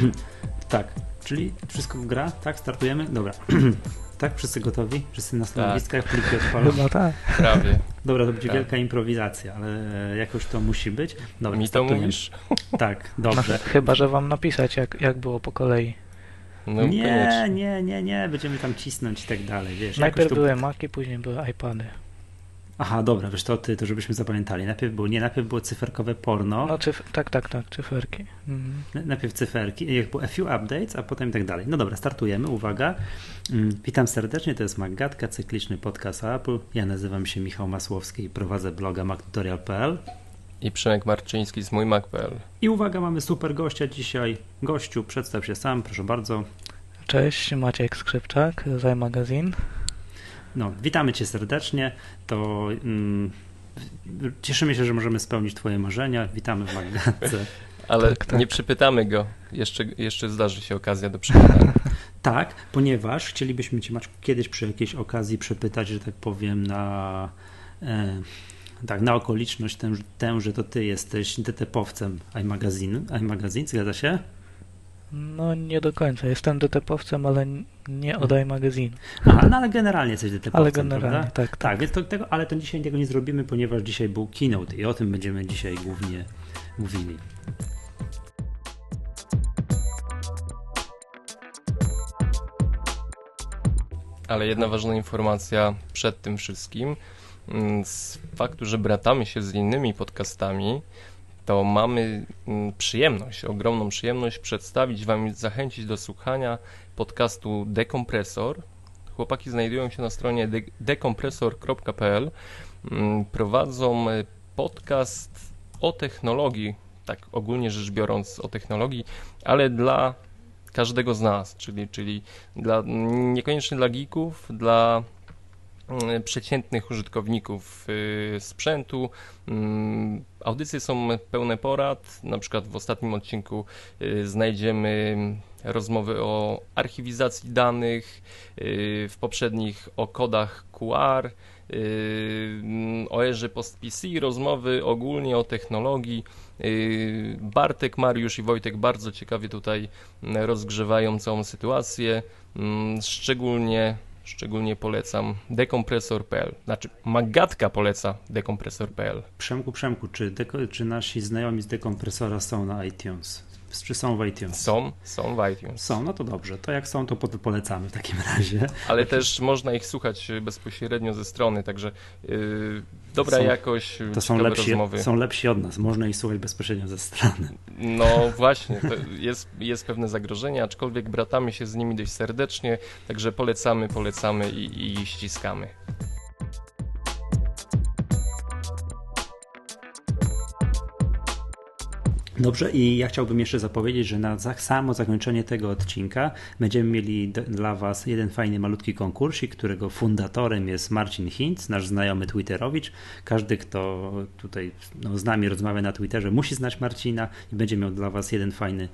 tak, czyli wszystko gra, tak? Startujemy? Dobra. tak? Wszyscy gotowi? Wszyscy na stanowiskach? Tak. Pliki odpalą? Chyba tak. Prawie. Dobra, to będzie tak. wielka improwizacja, ale jakoś to musi być. Dobra, Mi to mówisz? Tak, dobrze. No, chyba, że wam napisać, jak, jak było po kolei. No, nie, koniecznie. nie, nie, nie, będziemy tam cisnąć i tak dalej, wiesz. Najpierw to... były Maki, później były iPady. Aha, dobra, wiesz, to ty, to żebyśmy zapamiętali. Najpierw było, nie, najpierw było cyferkowe porno. No, cyf tak, tak, tak, cyferki. Mhm. Najpierw cyferki, jak było a few updates, a potem i tak dalej. No dobra, startujemy, uwaga. Mm, witam serdecznie, to jest Maggatka, cykliczny podcast Apple. Ja nazywam się Michał Masłowski i prowadzę bloga mactutorial.pl. I Przemek Marczyński z mój Mac.pl. I uwaga, mamy super gościa dzisiaj. Gościu, przedstaw się sam, proszę bardzo. Cześć, Maciek Skrzypczak, z Magazine. No, witamy Cię serdecznie. To mm, cieszymy się, że możemy spełnić Twoje marzenia. Witamy w Magdalce. Ale tak, tak. nie przypytamy go. Jeszcze, jeszcze zdarzy się okazja do przypytania. tak, ponieważ chcielibyśmy Cię Maciu, kiedyś przy jakiejś okazji przepytać, że tak powiem, na. E, tak, na okoliczność tę, tę, że to ty jesteś DTP-owcem iMagazine, iMagazine, zgadza się? No nie do końca. Jestem DTP-owcem, ale nie oddaj magazyn. Aha, no ale generalnie jesteś DTP-owcem, Ale generalnie, prawda? tak. Tak, tak więc to, tego, ale to dzisiaj tego nie zrobimy, ponieważ dzisiaj był keynote i o tym będziemy dzisiaj głównie mówili. Ale jedna ważna informacja przed tym wszystkim. Mm, z faktu, że bratamy się z innymi podcastami, to mamy mm, przyjemność, ogromną przyjemność przedstawić Wam, zachęcić do słuchania podcastu Dekompresor. Chłopaki znajdują się na stronie dekompresor.pl. Mm, prowadzą e, podcast o technologii, tak ogólnie rzecz biorąc o technologii, ale dla każdego z nas, czyli, czyli dla, niekoniecznie dla geeków, dla przeciętnych użytkowników y, sprzętu. Mm, audycje są pełne porad. Na przykład w ostatnim odcinku y, znajdziemy rozmowy o archiwizacji danych, y, w poprzednich o kodach QR, o erze post-PC, rozmowy ogólnie o technologii. Bartek, Mariusz i Wojtek bardzo ciekawie tutaj rozgrzewają całą sytuację, mm, szczególnie szczególnie polecam dekompresor.pl. Znaczy, Magatka poleca dekompresor.pl. Przemku, Przemku, czy, deko, czy nasi znajomi z dekompresora są na iTunes? Czy są w iTunes? Są, są w iTunes. Są, no to dobrze. To jak są, to polecamy w takim razie. Ale też można ich słuchać bezpośrednio ze strony, także yy, dobra są, jakość, to są lepsi, rozmowy. Są lepsi od nas, można ich słuchać bezpośrednio ze strony. No właśnie, jest, jest pewne zagrożenie, aczkolwiek bratamy się z nimi dość serdecznie, także polecamy, polecamy i, i ściskamy. Dobrze, i ja chciałbym jeszcze zapowiedzieć, że na samo zakończenie tego odcinka będziemy mieli dla Was jeden fajny, malutki konkursik, którego fundatorem jest Marcin Hinz, nasz znajomy Twitterowicz. Każdy, kto tutaj no, z nami rozmawia na Twitterze, musi znać Marcina i będzie miał dla Was jeden fajny,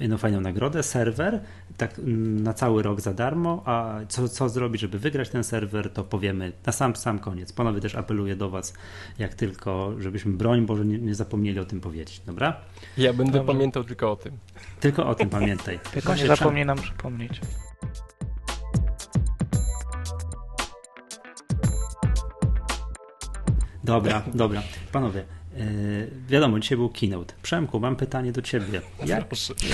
jedną fajną nagrodę. Serwer, tak na cały rok za darmo, a co, co zrobić, żeby wygrać ten serwer, to powiemy na sam, sam koniec. Ponownie też apeluję do Was, jak tylko, żebyśmy broń Boże nie, nie zapomnieli o tym powiedzieć, dobra? Ja będę Dobrze. pamiętał tylko o tym. Tylko o tym pamiętaj. Tylko nie zapomnij nam przypomnieć. Dobra, dobra. Panowie, wiadomo, dzisiaj był keynote. Przemku, mam pytanie do ciebie. Jak,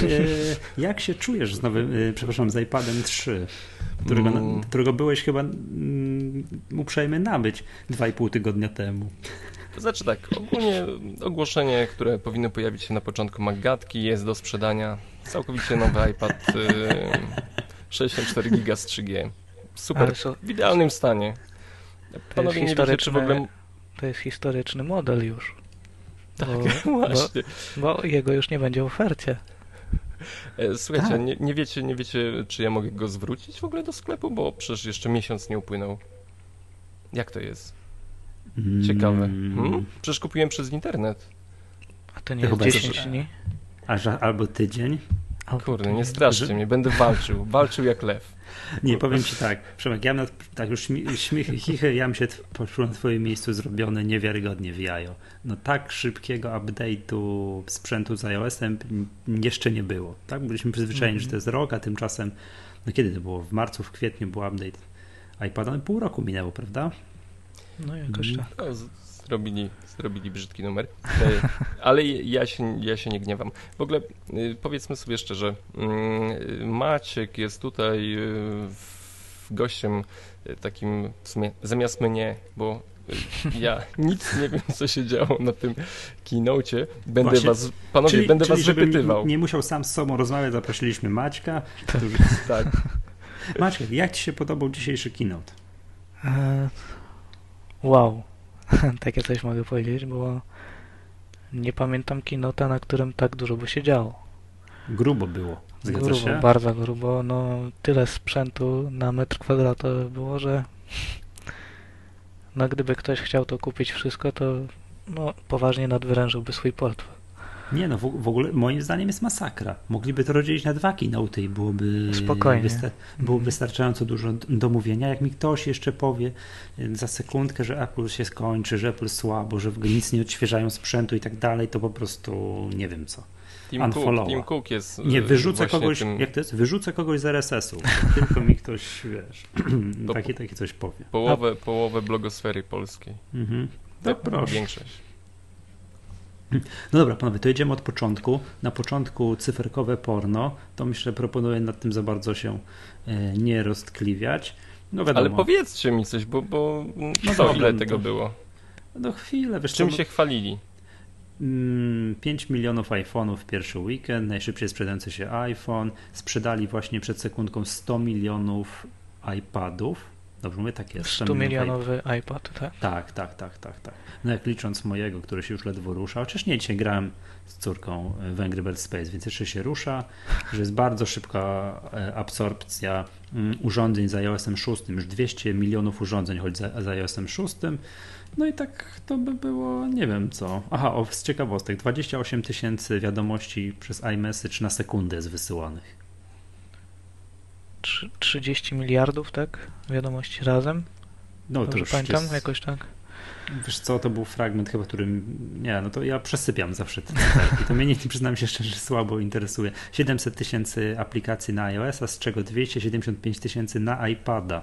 yy, jak się czujesz z nowym, yy, przepraszam, z iPadem 3, którego, mm. którego byłeś chyba mm, uprzejmy nabyć 2,5 tygodnia temu? To znaczy tak, ogólnie ogłoszenie, które powinno pojawić się na początku Maggatki jest do sprzedania. Całkowicie nowy iPad y, 64 GB z 3G. Super, w idealnym stanie. Panowie nie wiecie, czy w ogóle... To jest historyczny model już. Tak, bo, właśnie. Bo, bo jego już nie będzie w ofercie. E, słuchajcie, tak. nie, nie, wiecie, nie wiecie, czy ja mogę go zwrócić w ogóle do sklepu, bo przecież jeszcze miesiąc nie upłynął. Jak to jest? Ciekawe. Mm. Hmm? Przecież kupiłem przez internet. A to nie to jest 10 dni? albo tydzień? Albo Kurde, nie straszcie mnie, będę walczył. Walczył jak lew. Nie, powiem ci tak, Przemek, ja tak już śmie- śmiechy, chichy, ja bym się t- poczuł na twoim miejscu zrobione niewiarygodnie w jajo. No tak szybkiego update'u sprzętu z iOS-em jeszcze nie było. Tak, byliśmy przyzwyczajeni, Mhm. że to jest rok, a tymczasem, no kiedy to było? W marcu, w kwietniu był update iPada, no pół roku minęło, prawda? No jakoś Mhm. tak. No, z- zrobili, zrobili brzydki numer. E, Ale ja się, ja się nie gniewam. W ogóle y, powiedzmy sobie szczerze, mm, Maciek jest tutaj y, gościem y, takim w sumie zamiast mnie, bo y, ja nic nie wiem, co się działo na tym keynocie. Będę Właśnie. was, panowie, będę was żebym wypytywał. Nie, nie musiał sam z sobą rozmawiać, zaprosiliśmy Maćka. Który... Tak. Maćka, jak ci się podobał dzisiejszy keynote? E, wow. Takie coś mogę powiedzieć, bo nie pamiętam kinota, na którym tak dużo by się działo. Grubo było. Zgadza grubo, się? bardzo grubo. No tyle sprzętu na metr kwadratowy było, że no gdyby ktoś chciał to kupić wszystko, to no poważnie nadwyrężyłby swój portfel. Nie no, w, w ogóle moim zdaniem jest masakra. Mogliby to rozdzielić na dwa keynote i byłoby, Spokojnie. wysta- byłoby Mhm. wystarczająco dużo do mówienia. Jak mi ktoś jeszcze powie y, za sekundkę, że Apple się skończy, że Apple słabo, że w ogóle nic nie odświeżają sprzętu i tak dalej, to po prostu nie wiem co. Tim Cook. Tim Cook jest Nie, y, wyrzucę kogoś, tym jak to jest? Wyrzucę kogoś z RSS-u. Tylko mi ktoś, wiesz, To- takie, takie coś powie. połowę, połowę blogosfery polskiej. Mhm. No proszę. Większość. No dobra, panowie, to jedziemy od początku. Na początku cyferkowe porno. To myślę, proponuję nad tym za bardzo się e, nie roztkliwiać. No wiadomo. Ale powiedzcie mi coś, bo, bo No no dobra, ile no tego było? No chwilę, wiesz Czym co, się chwalili? Mm, 5 milionów iPhone'ów w pierwszy weekend, najszybciej sprzedający się iPhone. Sprzedali właśnie przed sekundką 100 milionów iPadów. Dobrze mówię, tak jest. 100 milionowy iPad, tak? Tak, tak, tak, tak, tak. No jak licząc mojego, który się już ledwo rusza, chociaż nie, dzisiaj grałem z córką w Angry Birds Space, więc jeszcze się rusza, że jest bardzo szybka e, absorpcja mm, urządzeń z iOS-em 6, już 200 milionów urządzeń za, za iOS-em 6, no i tak to by było, nie wiem co. Aha, o, z ciekawostek, 28 tysięcy wiadomości przez iMessage na sekundę jest wysyłanych. Trzy- 30 miliardów, tak? Wiadomości razem. No to już pamiętam, jest, jakoś tak. Wiesz co, to był fragment chyba, którym, nie, no to ja przesypiam zawsze te. To mnie nie, przyznam się szczerze, słabo interesuje. 700 tysięcy aplikacji na iOS, a z czego 275 tysięcy na iPada.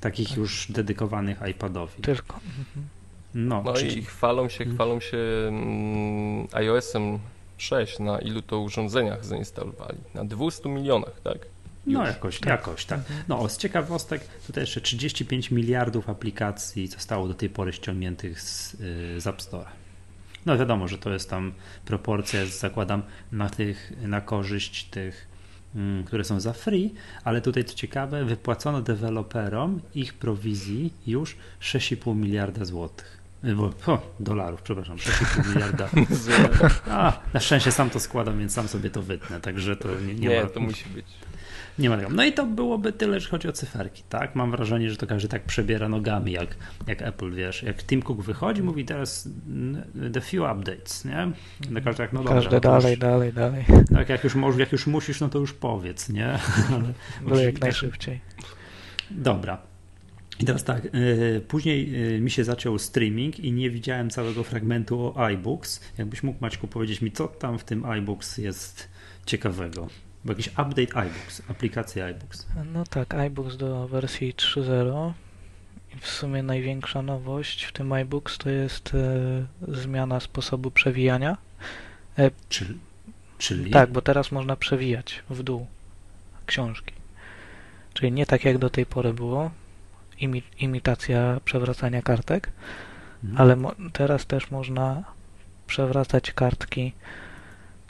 Takich już dedykowanych iPadowi. Tylko. Mhm. No, No czyli- i chwalą się, Hmm. chwalą się mm, iOS-em 6, na ilu to urządzeniach zainstalowali? Na 200 milionach, tak? No jakoś, jakoś tak. No, z ciekawostek, tutaj jeszcze 35 miliardów aplikacji zostało do tej pory ściągniętych z, y, z App Store. No wiadomo, że to jest tam proporcja, zakładam, na, tych, na korzyść tych, mm, które są za free, ale tutaj co ciekawe, wypłacono deweloperom ich prowizji już 6,5 miliarda złotych. Y, Bo, o, dolarów, przepraszam, 6,5 miliarda. A, na szczęście sam to składam, więc sam sobie to wytnę, także to nie, nie, Nie, ma... to musi być. Nie ma tego. No i to byłoby tyle, jeśli chodzi o cyferki, tak? Mam wrażenie, że to każdy tak przebiera nogami, jak, jak Apple, wiesz. Jak Tim Cook wychodzi, mówi teraz the few updates, nie? No każdy tak, no dobrze. Każdy no dalej, już, dalej, dalej. tak, jak już, możesz, jak już musisz, no to już powiedz, nie? Ale, Byle jak najszybciej. Dobra. I teraz tak, yy, później yy, mi się zaciął streaming i nie widziałem całego fragmentu o iBooks. Jakbyś mógł, Maćku, powiedzieć mi, co tam w tym iBooks jest ciekawego? Bo jakiś update iBooks, aplikacja iBooks. No tak, iBooks do wersji 3.0. I w sumie największa nowość w tym iBooks to jest e, zmiana sposobu przewijania. Czyli? czyli? Tak, bo teraz można przewijać w dół książki. Czyli nie tak jak do tej pory było, imi imitacja przewracania kartek, Mhm. ale mo teraz też można przewracać kartki,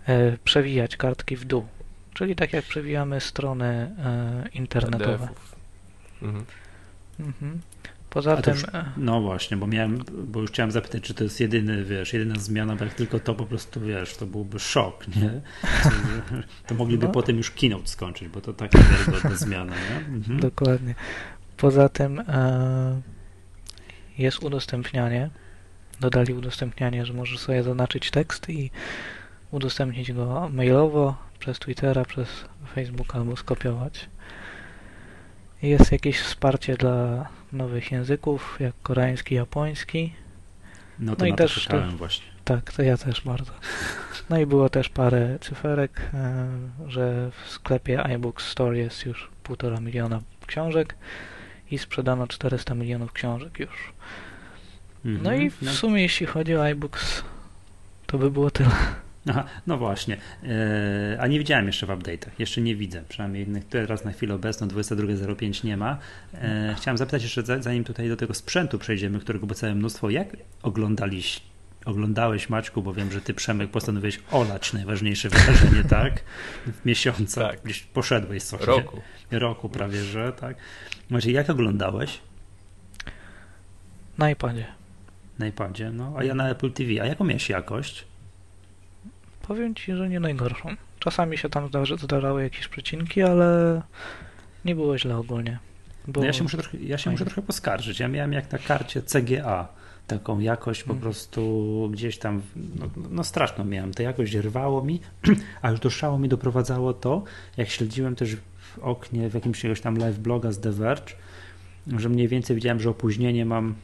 e, przewijać kartki w dół. Czyli tak jak przewijamy strony e, internetowe. Mhm. Mhm. Poza tym, już- e, No właśnie, bo miałem, bo już chciałem zapytać, czy to jest jedyny, wiesz, jedyna zmiana, bo jak tylko to po prostu, wiesz, to byłby szok, nie? To mogliby No. potem już keynote skończyć, bo to taka wiarygodna zmiana, nie? Mhm. dokładnie. Poza tym e, jest udostępnianie. Dodali udostępnianie, że możesz sobie zaznaczyć tekst i udostępnić go mailowo, przez Twittera, przez Facebook albo skopiować. Jest jakieś wsparcie dla nowych języków, jak koreański, japoński. No to No i też to właśnie. Tak, to ja też bardzo. No i było też parę cyferek, e, że w sklepie iBooks Store jest już półtora miliona książek i sprzedano 400 milionów książek już. No Mhm. i w sumie jeśli chodzi o iBooks, to by było tyle. Aha, no właśnie. E, a nie widziałem jeszcze w update'ach. Jeszcze nie widzę. Przynajmniej na- teraz na chwilę obecną 22.05 nie ma. E, chciałem zapytać jeszcze, za- zanim tutaj do tego sprzętu przejdziemy, którego było całe mnóstwo, jak oglądaliś, oglądałeś Maćku, bo wiem, że ty Przemek postanowiłeś olać najważniejsze wydarzenie, tak? W miesiącu. Tak. Gdzieś poszedłeś coś. Roku. Roku prawie, że tak. Macie, jak oglądałeś? Na iPadzie. Na iPadzie, no, a ja na Apple TV. A jaką miałeś jakość? Powiem ci, że nie najgorszą. Czasami się tam zdarzy, zdarzały jakieś przecinki, ale nie było źle ogólnie. Bo No ja się muszę trochę, ja się muszę trochę poskarżyć. Ja miałem jak na karcie CGA taką jakość po Mhm. prostu gdzieś tam, no, no straszną miałem. Ta jakość rwało mi, a już do szału mi doprowadzało to, jak śledziłem też w oknie w jakimś jakiegoś tam live bloga z The Verge, że mniej więcej widziałem, że opóźnienie mam,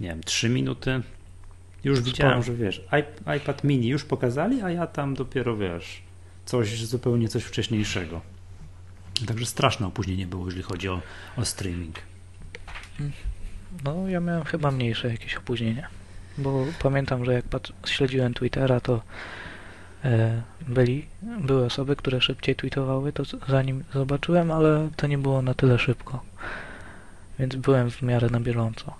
nie wiem, 3 minuty. Już Sporo. widziałem, że wiesz, iP- iPad mini już pokazali, a ja tam dopiero wiesz, coś zupełnie coś wcześniejszego. Także straszne opóźnienie było, jeżeli chodzi o, o streaming. No, ja miałem chyba mniejsze jakieś opóźnienie. Bo pamiętam, że jak pat- śledziłem Twittera, to e, byli, były osoby, które szybciej tweetowały to, zanim zobaczyłem, ale to nie było na tyle szybko. Więc byłem w miarę na bieżąco.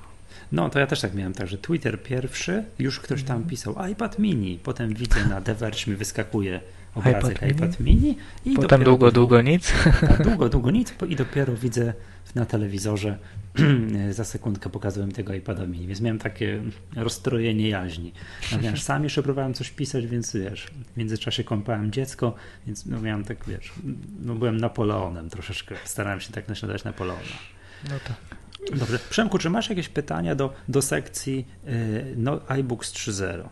No, to ja też tak miałem, także Twitter pierwszy, już ktoś tam pisał iPad mini, potem widzę na The Verge mi wyskakuje obrazek iPad iPad, mini. mini i Potem długo, długo nic. Tak, długo, długo nic i dopiero widzę na telewizorze za sekundkę pokazują mi tego iPada mini, więc miałem takie rozstrojenie jaźni. No, wiesz, sam jeszcze próbowałem coś pisać, więc wiesz, w międzyczasie kąpałem dziecko, więc no, miałem tak, wiesz, no, byłem Napoleonem troszeczkę, starałem się tak naśladować Napoleona. No tak. Dobrze. Przemku, czy masz jakieś pytania do, do sekcji y, no, iBooks 3.0?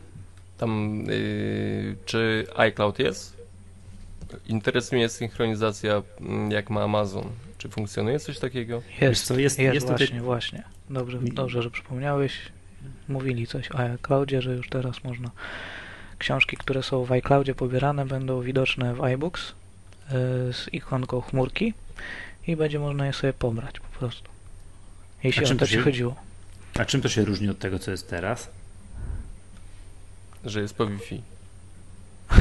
Tam, y, czy iCloud jest? Interesuje mnie synchronizacja, mm, jak ma Amazon. Czy funkcjonuje coś takiego? Jest, co, jest- jest, jest tutaj- właśnie, właśnie. Dobrze, Mi- dobrze, że przypomniałeś. Mówili coś o iCloudzie, że już teraz można. Książki, które są w iCloudzie pobierane, będą widoczne w iBooks y, z ikonką chmurki i będzie można je sobie pobrać po prostu. Jeśli A o czym to ci się- chodziło. A czym to się różni od tego, co jest teraz? Że jest po Wi-Fi.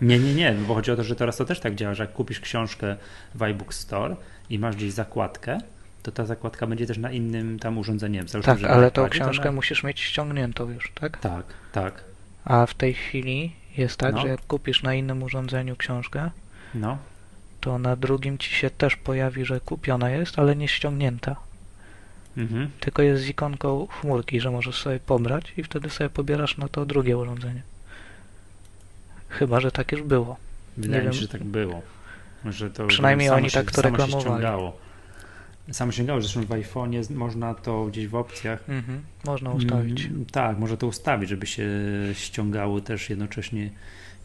Nie, nie, nie, bo chodzi o to, że teraz to też tak działa, że jak kupisz książkę w iBook Store i masz gdzieś zakładkę, to ta zakładka będzie też na innym tam urządzeniu. Nie wiem, załóżmy, Tak, ale tą książkę na... musisz mieć ściągniętą już, tak? Tak, tak. A w tej chwili jest tak, No. że jak kupisz na innym urządzeniu książkę, No, to na drugim ci się też pojawi, że kupiona jest, ale nie ściągnięta. mhm. Tylko jest z ikonką chmurki, że możesz sobie pobrać i wtedy sobie pobierasz na to drugie urządzenie. Chyba, że tak już było. Wydaje Nie mi się, wiem. że tak było. Że to Przynajmniej oni się, tak to się reklamowali. ściągało. Samo ściągało, zresztą w iPhone'ie można to gdzieś w opcjach Mhm. Można ustawić. Mm, tak, może to ustawić, żeby się ściągało też jednocześnie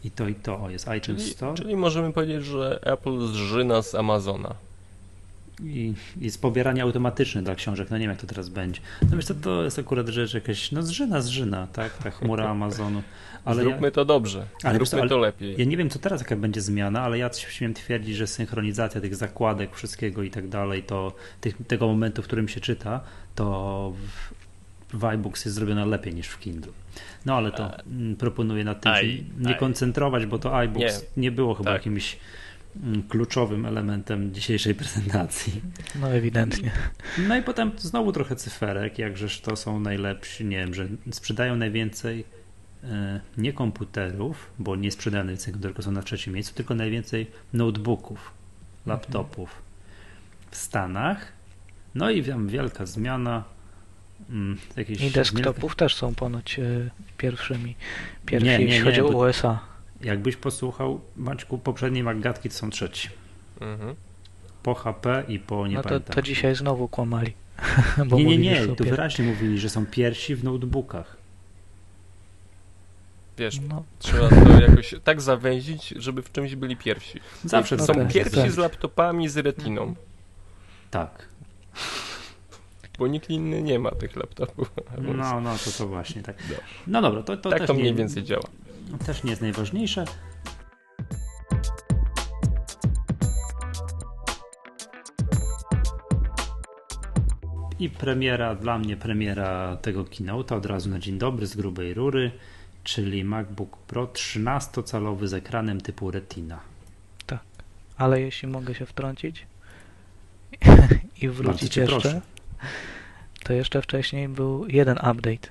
i to, i to. Jest iTunes Czyli, Store czyli możemy powiedzieć, że Apple zżyna z Amazona. i jest pobieranie automatyczne dla książek. No nie wiem, jak to teraz będzie. No co, to jest akurat rzecz jakaś, no zżyna, zżyna, tak? Ta chmura Amazonu. Ale ja, Zróbmy to dobrze. Ale Zróbmy ale- to lepiej. ja nie wiem, co teraz, jaka będzie zmiana, ale ja śmiem twierdzić, że synchronizacja tych zakładek, wszystkiego i tak dalej, to tych, tego momentu, w którym się czyta, to w, w iBooks jest zrobiona lepiej niż w Kindle. No ale to mm, proponuję nad tym się nie koncentrować, bo to iBooks nie, Nie. było chyba Tak. jakimś mm, kluczowym elementem dzisiejszej prezentacji. No ewidentnie. No i potem znowu trochę cyferek, jakżeż to są najlepsi, nie wiem, że sprzedają najwięcej e, nie komputerów, bo nie sprzedają najwięcej komputerów, tylko są na trzecim miejscu, tylko najwięcej notebooków, laptopów w Stanach. No i tam wielka zmiana. Mm, Jakieś I desktopów też są ponoć e, pierwszymi. Pierwsi, Nie, nie, jeśli nie, chodzi o USA. Jakbyś posłuchał, Maćku, poprzedniej Maggatki to są trzeci. Mhm. Po HP i po nie No to, to dzisiaj znowu kłamali. Bo nie, nie, nie, tu pier- wyraźnie mówili, że są pierwsi w notebookach. Wiesz, No, trzeba to jakoś tak zawęzić, żeby w czymś byli pierwsi. Zawsze Są tak, tak, pierwsi tak. z laptopami z retiną, Tak. Bo nikt inny nie ma tych laptopów. No, no, to to właśnie tak. No. No dobra, to, to tak też to nie, mniej więcej działa. też nie jest najważniejsze. I premiera, dla mnie premiera tego keynote'a od razu na dzień dobry z grubej rury, czyli MacBook Pro 13-calowy z ekranem typu Retina. ale jeśli mogę się wtrącić i wrócić jeszcze, proszę. To jeszcze wcześniej był jeden update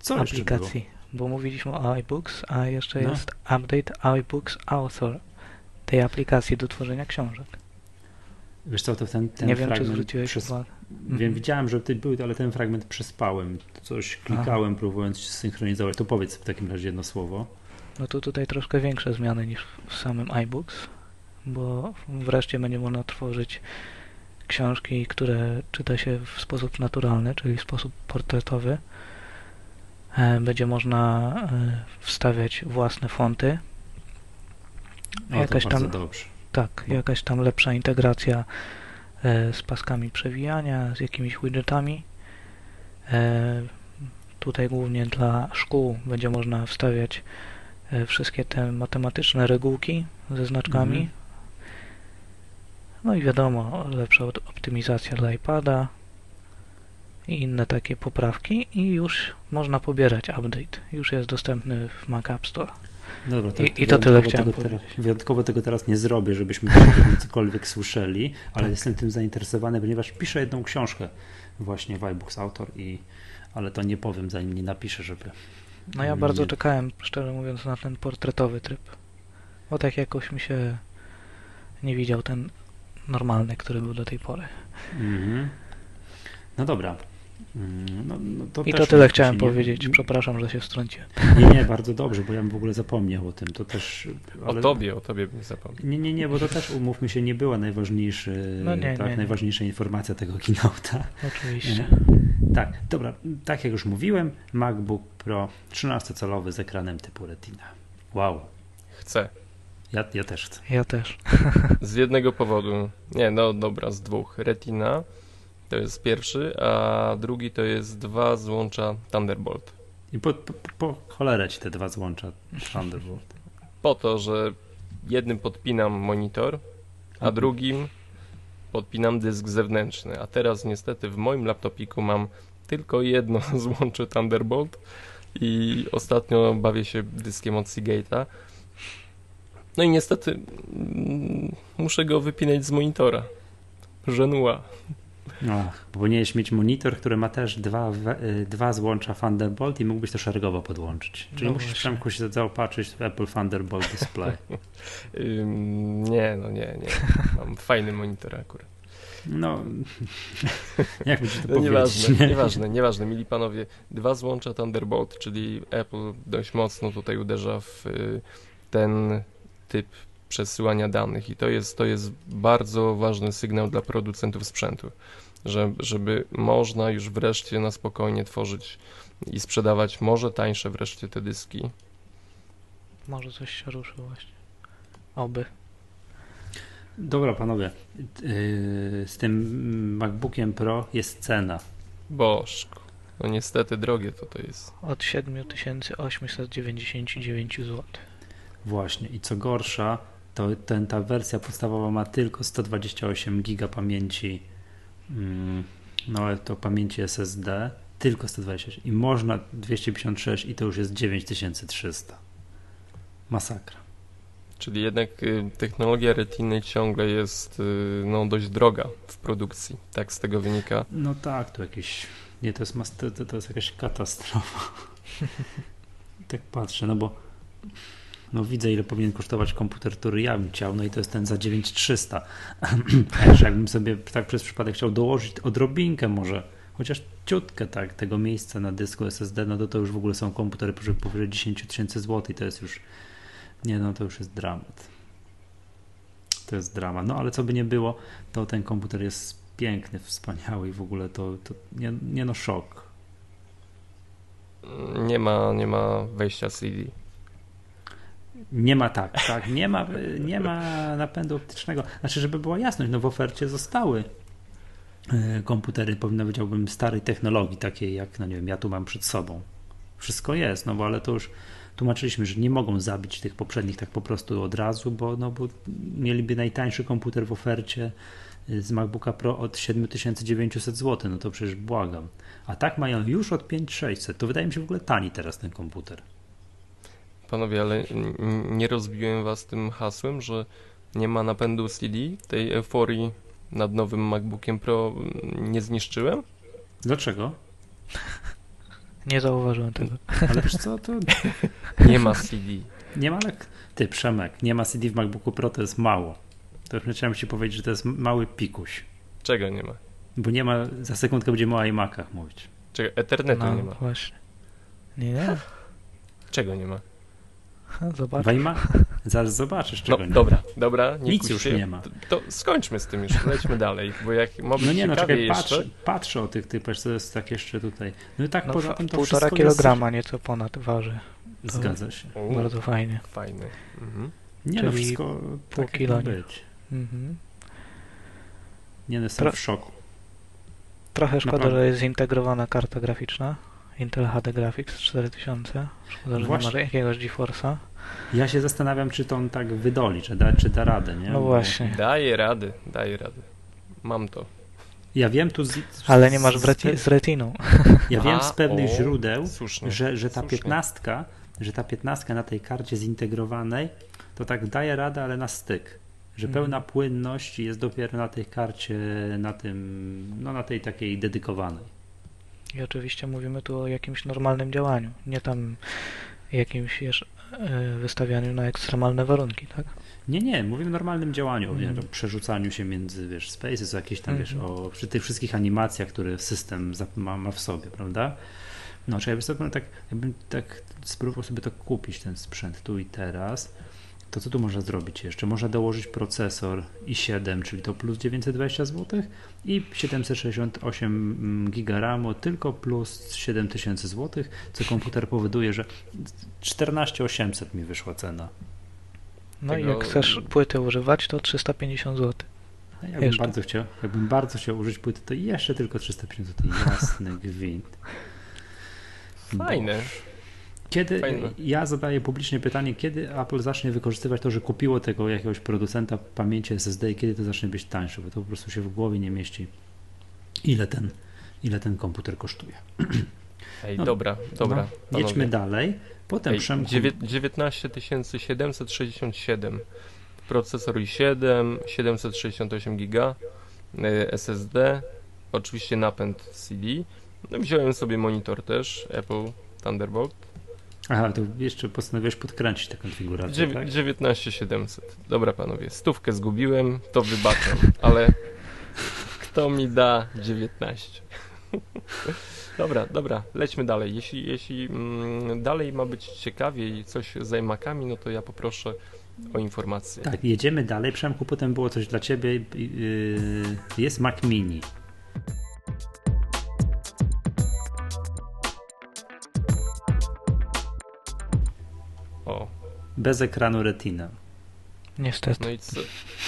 Co aplikacji, bo mówiliśmy o iBooks, a jeszcze No. jest update iBooks Author, tej aplikacji do tworzenia książek. Wiesz co, to ten, ten Nie wiem, czy zwróciłeś przez... uwagę. Wiem, Mhm. widziałem, że ty był, ale ten fragment przespałem. Coś klikałem, próbując się synchronizować. To powiedz w takim razie jedno słowo. No to tutaj troszkę większe zmiany niż w samym iBooks, bo wreszcie będzie można tworzyć książki, które czyta się w sposób naturalny, czyli w sposób portretowy. E, Będzie można e, wstawiać własne fonty. Jakaś tam- dobrze. Tak, jakaś tam lepsza integracja e, z paskami przewijania, z jakimiś widgetami. Tutaj głównie dla szkół będzie można wstawiać wszystkie te matematyczne regułki ze znaczkami. Mhm. No i wiadomo, lepsza op- optymizacja dla iPada i inne takie poprawki i już można pobierać update. Już jest dostępny w Mac App Store. Dobra, to, I- i to tyle chciałem tego teraz. Wyjątkowo tego teraz nie zrobię, żebyśmy cokolwiek słyszeli, ale Tak. jestem tym zainteresowany, ponieważ piszę jedną książkę właśnie w iBooks Autor, i, ale to nie powiem zanim nie napiszę, żeby... No ja bardzo Nie. czekałem, szczerze mówiąc, na ten portretowy tryb. Bo tak jakoś mi się nie widział ten normalny, który był do tej pory. Mhm. No dobra. Mm, No, no to I też to tyle chciałem nie- powiedzieć. Przepraszam, że się wtrąciłem. Nie, nie, bardzo dobrze, bo ja bym w ogóle zapomniał o tym. To też. O tobie, o tobie bym zapomniał. Nie, nie, nie, bo to też umówmy się, nie była najważniejszy, No nie, tak, nie, nie. najważniejsza informacja tego keynote'a. Oczywiście. Tak, dobra, tak jak już mówiłem, MacBook Pro 13-calowy z ekranem typu Retina. Wow, Chcę. Ja, ja też chcę. Ja też. Z jednego powodu. Nie, no dobra, z dwóch. Retina to jest pierwszy, a drugi to jest dwa złącza Thunderbolt. I po, po, po cholerę ci te dwa złącza Thunderbolt. Po to, że jednym podpinam monitor, a Mhm. drugim podpinam dysk zewnętrzny. A teraz niestety w moim laptopiku mam tylko jedno złącze Thunderbolt i ostatnio bawię się dyskiem od Seagate'a. No i niestety mm, muszę go wypinać z monitora. Żenua. Ach, powinieneś mieć monitor, który ma też dwa, y, dwa złącza Thunderbolt i mógłbyś to szeregowo podłączyć. Czyli No musisz. Przemku się zaopatrzyć w Apple Thunderbolt Display. Ym, nie, no nie, nie. Mam fajny monitor akurat. No, jak to No nieważne, nie? nieważne, nieważne, mili panowie. Dwa złącza Thunderbolt, czyli Apple dość mocno tutaj uderza w y, ten typ przesyłania danych i to jest, to jest bardzo ważny sygnał dla producentów sprzętu, że, żeby można już wreszcie na spokojnie tworzyć i sprzedawać może tańsze wreszcie te dyski. Może coś się ruszy właśnie. Oby. Dobra, panowie, yy, z tym MacBookiem Pro jest cena. Bożku, no niestety drogie to to jest. Od 7899 zł. Właśnie. I co gorsza, to ten, ta wersja podstawowa ma tylko 128 giga pamięci, mm, no ale to pamięci SSD, tylko 128 i można 256 i to już jest 9300. Masakra. Czyli jednak y, technologia retiny ciągle jest y, no, dość droga w produkcji. Tak z tego wynika. No tak, to jakieś, nie, to jest, to, to jest jakaś katastrofa. tak patrzę, no bo no widzę ile powinien kosztować komputer, który ja bym chciał, no i to jest ten za 9300. A jeszcze jakbym sobie tak przez przypadek chciał dołożyć odrobinkę może, chociaż ciutkę tak, tego miejsca na dysku SSD, no to to już w ogóle są komputery powyżej powyżej 10 tysięcy złotych, to jest już, nie no to już jest dramat. To jest dramat, no ale co by nie było, to ten komputer jest piękny, wspaniały i w ogóle to, to nie, nie no szok. Nie ma, nie ma wejścia CD. Nie ma tak, tak, nie ma, nie ma napędu optycznego. Znaczy, żeby była jasność, no w ofercie zostały e, komputery, powiedziałbym, starej technologii, takiej jak, no nie wiem, ja tu mam przed sobą. Wszystko jest, no bo ale to już tłumaczyliśmy, że nie mogą zabić tych poprzednich tak po prostu od razu, bo, no, bo mieliby najtańszy komputer w ofercie y, z MacBooka Pro od 7900 zł, no to przecież błagam. A tak mają już od 5600. To wydaje mi się w ogóle tani teraz ten komputer. Panowie, ale nie rozbiłem was tym hasłem, że nie ma napędu CD, tej euforii nad nowym MacBookiem Pro nie zniszczyłem? Dlaczego? Nie zauważyłem tego. Ale wiesz co, to... Nie ma CD. Nie ma, ale ty Przemek, nie ma CD w MacBooku Pro, to jest mało. To już chciałem ci powiedzieć, że to jest mały pikuś. Czego nie ma? Bo nie ma, za sekundkę będziemy o iMacach mówić. Czego? Ethernetu no, nie ma. właśnie. Nie, nie. Czego nie ma? Zobacz. Wajma? Zaraz zobaczysz, czego no, nie dobra, ma. dobra, nie Nic już się. nie ma. To, to, skończmy z tym już, lećmy dalej, bo jak ma No nie, no czekaj, jeszcze... patrzę, patrzę o tych typach, co jest tak jeszcze tutaj. No i tak No, poza tym to półtora kilograma nieco ponad waży. Jest... Zgadza się. U, Bardzo fajnie. Fajny. Mhm. Nie no, Czyli wszystko pół tak kilo, być. Mhm. Nie no, jestem Tro- w szoku. Trochę szkoda, Naprawdę. że jest zintegrowana karta graficzna. Intel HD Graphics 4000. Szkoda, że Właśnie. nie ma jakiegoś GeForce'a. Ja się zastanawiam, czy to on tak wydoli, czy da, czy da radę, nie? No Bo właśnie. Daję rady, daję rady. Mam to. Ja wiem tu z, Ale nie masz z, w reti- z retiną. Ja wiem A, z pewnych o, źródeł, Słusznie. że, że ta piętnastka, że ta piętnastka na tej karcie zintegrowanej, to tak daje radę, ale na styk. Że Mhm. pełna płynność jest dopiero na tej karcie, na tym, no na tej takiej dedykowanej. I oczywiście mówimy tu o jakimś normalnym działaniu, nie tam jakimś wiesz, e, wystawianiu na ekstremalne warunki, tak? Nie, nie, mówimy o normalnym działaniu, Mhm. o przerzucaniu się między, wiesz, spaces, o jakieś tam, wiesz, Mhm. o przy tych wszystkich animacjach, które system ma, ma w sobie, prawda? No, czy ja bym tak, jakbym tak spróbował sobie to kupić, ten sprzęt tu i teraz, to co tu można zrobić jeszcze? Można dołożyć procesor i7, czyli to plus 920 zł i 768 giga RAMu, tylko plus 7000 zł, co komputer powoduje, że 14800 mi wyszła cena. No i Tego- jak chcesz płyty używać, to 350 zł. No, jakbym Jeszcze. bardzo chciał, jakbym bardzo chciał użyć płyty, to jeszcze tylko 350 zł. Jasny gwint. Fajne. Bo Kiedy Fajne. ja zadaję publicznie pytanie, kiedy Apple zacznie wykorzystywać to, że kupiło tego jakiegoś producenta pamięci SSD i kiedy to zacznie być tańsze, bo to po prostu się w głowie nie mieści, ile ten, ile ten komputer kosztuje. Ej, No, dobra, dobra. no, jedźmy dalej. Potem Ej, Przemku, dziewię- 19 767. Procesor i7, 768 giga, y, SSD, oczywiście napęd CD. No, wziąłem sobie monitor też, Apple Thunderbolt. Aha, to jeszcze postanowiłeś podkręcić tę konfigurację, Dziew- tak? 19 700. Dobra panowie, stówkę zgubiłem, to wybaczam, ale kto mi da 19? Dobra, dobra, lećmy dalej. Jeśli, jeśli mm, dalej ma być ciekawie i coś z iMacami, no to ja poproszę o informację. Tak, jedziemy dalej. Przemku, potem było coś dla ciebie. Yy, Jest Mac Mini. Bez ekranu Retina. Niestety. no i co?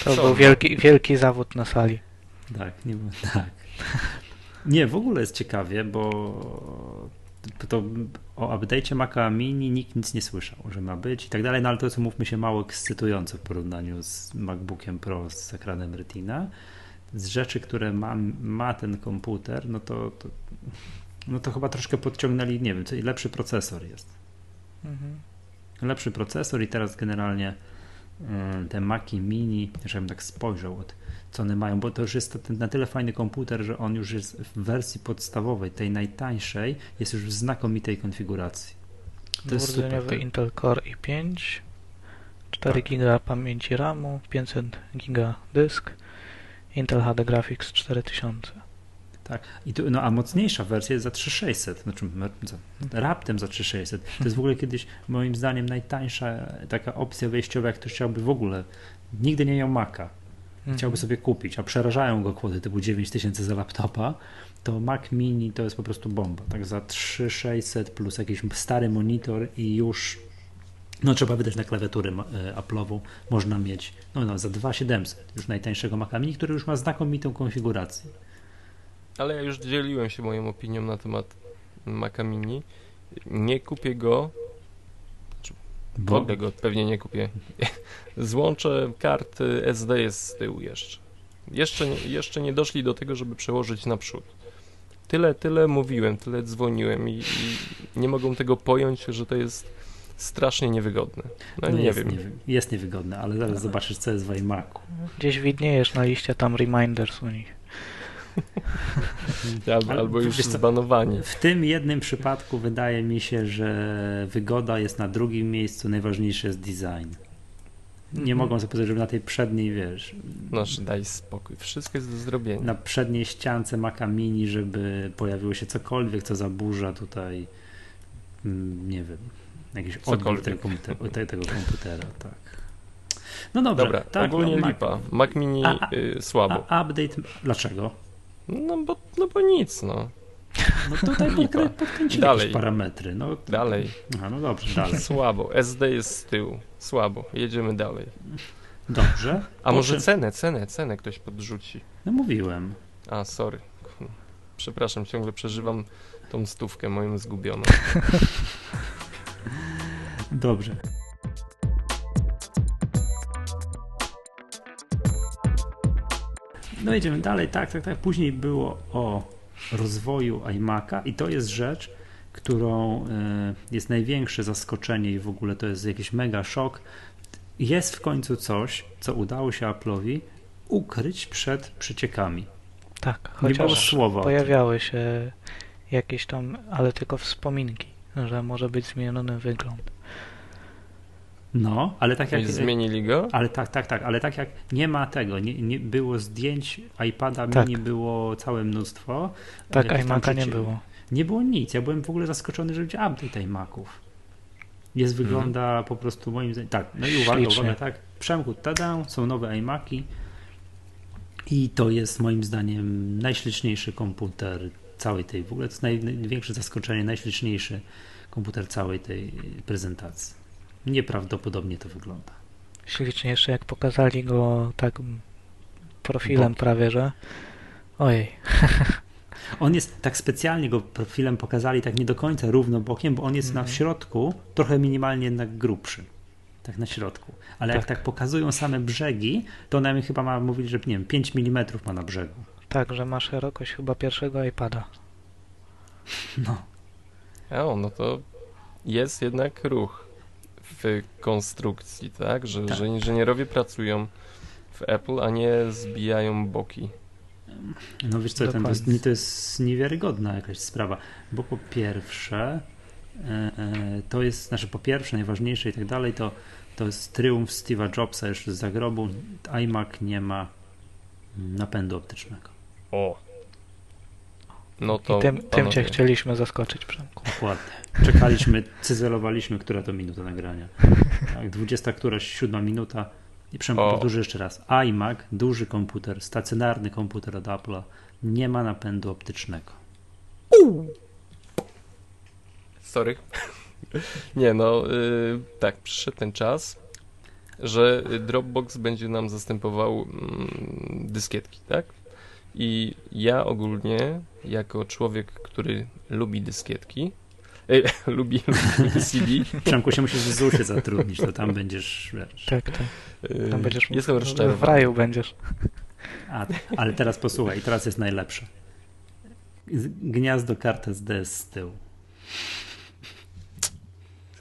To co? był wielki, wielki zawód na sali. Tak, nie tak. Nie, w ogóle jest ciekawie, bo to o update'cie Maca Mini nikt nic nie słyszał, że ma być i tak dalej, no ale to jest, mówmy się, mało ekscytujące w porównaniu z MacBookiem Pro z ekranem Retina. Z rzeczy, które ma, ma ten komputer, no to, to, no to chyba troszkę podciągnęli, nie wiem, co, lepszy procesor jest. Mhm. Lepszy procesor i teraz generalnie y, te Maci Mini, żebym tak spojrzał, od, co one mają, bo to już jest na tyle fajny komputer, że on już jest w wersji podstawowej, tej najtańszej, jest już w znakomitej konfiguracji. To jest super. Intel Core i5, 4 Tak. GB pamięci RAMu, 500 GB dysk, Intel HD Graphics 4000. Tak. I tu, no a mocniejsza wersja jest za 3600, znaczy za, raptem za 3600. To jest w ogóle kiedyś moim zdaniem najtańsza taka opcja wejściowa, jak ktoś chciałby w ogóle, nigdy nie miał Maca. Mhm. chciałby sobie kupić, a przerażają go kwoty typu 9000 za laptopa, to Mac Mini to jest po prostu bomba. Tak za 3600 plus jakiś stary monitor i już no trzeba wydać na klawiaturę e, Apple'ową, można mieć no, no za 2700 już najtańszego Maca Mini, który już ma znakomitą konfigurację. Ale ja już dzieliłem się moją opinią na temat Maca Mini. Nie kupię go. W Bo ogóle go pewnie nie kupię. Złącze karty SD jest z tyłu jeszcze. Jeszcze nie, jeszcze nie doszli do tego, żeby przełożyć naprzód. Tyle, tyle mówiłem, tyle dzwoniłem i, i nie mogą tego pojąć, że to jest strasznie niewygodne. No, no nie jest, wiem. Nie, jest niewygodne, ale zaraz zobaczysz, co jest w iMacu. Gdzieś widniejesz na liście tam reminders u nich. Albo, albo już zbanowani. W tym jednym przypadku wydaje mi się, że wygoda jest na drugim miejscu, najważniejszy jest design. Nie Mhm. mogą sobie powiedzieć, żeby na tej przedniej, wiesz, Noż, daj spokój. Wszystko jest do zrobienia. na przedniej ściance Maca Mini, żeby pojawiło się cokolwiek, co zaburza tutaj, mm, nie wiem, jakiś odbiór tego, komputer- te- tego komputera, tak. No dobra, Dobra, tak, ogólnie no, Mac- lipa. Mac Mini A- a- y, słabo. A update, dlaczego? No bo, no bo nic, no. No tutaj podkrę- podkręcili Dalej. parametry. No, Dalej. Aha, no dobrze, dalej. Słabo. SD jest z tyłu. Słabo. Jedziemy dalej. Dobrze. A Po może czym- cenę, cenę, cenę ktoś podrzuci. No mówiłem. A, sorry. Przepraszam, ciągle przeżywam tą stówkę moją zgubioną. Dobrze. No idziemy dalej, tak, tak, tak. Później było o rozwoju iMac'a i to jest rzecz, którą e, jest największe zaskoczenie i w ogóle to jest jakiś mega szok. Jest w końcu coś, co udało się Apple'owi ukryć przed przeciekami. Tak, Nie było chociaż słowa. pojawiały się jakieś tam, ale tylko wspominki, że może być zmieniony wygląd. No, ale tak jak zmienili go? Ale tak, tak, tak, ale tak jak nie ma tego, nie, nie było zdjęć iPada Tak. mini, było całe mnóstwo. Tak, tam iMac'a nie było. Nie było nic. Ja byłem w ogóle zaskoczony, że będzie update iMaców. Jest, Mhm. wygląda po prostu moim zdaniem. Tak, no i uwaga, Ślicznie. uwaga, tak. Przemku, tada, są nowe iMaki i to jest moim zdaniem najśliczniejszy komputer całej tej, w ogóle to jest naj, największe zaskoczenie, najśliczniejszy komputer całej tej prezentacji. Nieprawdopodobnie to wygląda. Ślicznie jeszcze jak pokazali go tak profilem Bokiem. prawie, że ojej, On jest tak specjalnie go profilem pokazali, tak nie do końca równo bokiem, bo on jest na Mhm. środku, trochę minimalnie jednak grubszy. Tak na środku. Ale jak Tak. tak pokazują same brzegi, to nam chyba ma mówili, że nie wiem, 5 mm ma na brzegu. tak, że ma szerokość chyba pierwszego iPada. No. O, no to jest jednak ruch w konstrukcji, tak? Że, Tak. że inżynierowie pracują w Apple, a nie zbijają boki. No wiesz co, ten, to, jest, to jest niewiarygodna jakaś sprawa, bo po pierwsze e, e, to jest, znaczy po pierwsze najważniejsze i tak dalej, to, to jest triumf Steve'a Jobsa jeszcze z zagrobu. iMac nie ma napędu optycznego. O! No to. I tym, tym cię chcieliśmy zaskoczyć, Przemku. Dokładnie. Czekaliśmy, cyzelowaliśmy, która to minuta nagrania. Tak, 20 któraś, siódma minuta. I Przemku, O. powtórzę jeszcze raz. iMac, duży komputer, stacjonarny komputer od Apple'a, nie ma napędu optycznego. Sorry. Nie, no y, tak, przyszedł ten czas, że Dropbox będzie nam zastępował mm, dyskietki, tak? I ja ogólnie, jako człowiek, który lubi dyskietki, e, lubi, lubi CD, Przemku się musisz w ZUSie zatrudnić, to tam będziesz, wiesz. Tak, tak. Tam będziesz jestem w, w rozczarowany. raju będziesz. A, ale teraz posłuchaj, teraz jest najlepsze. Gniazdo kart SD z tyłu.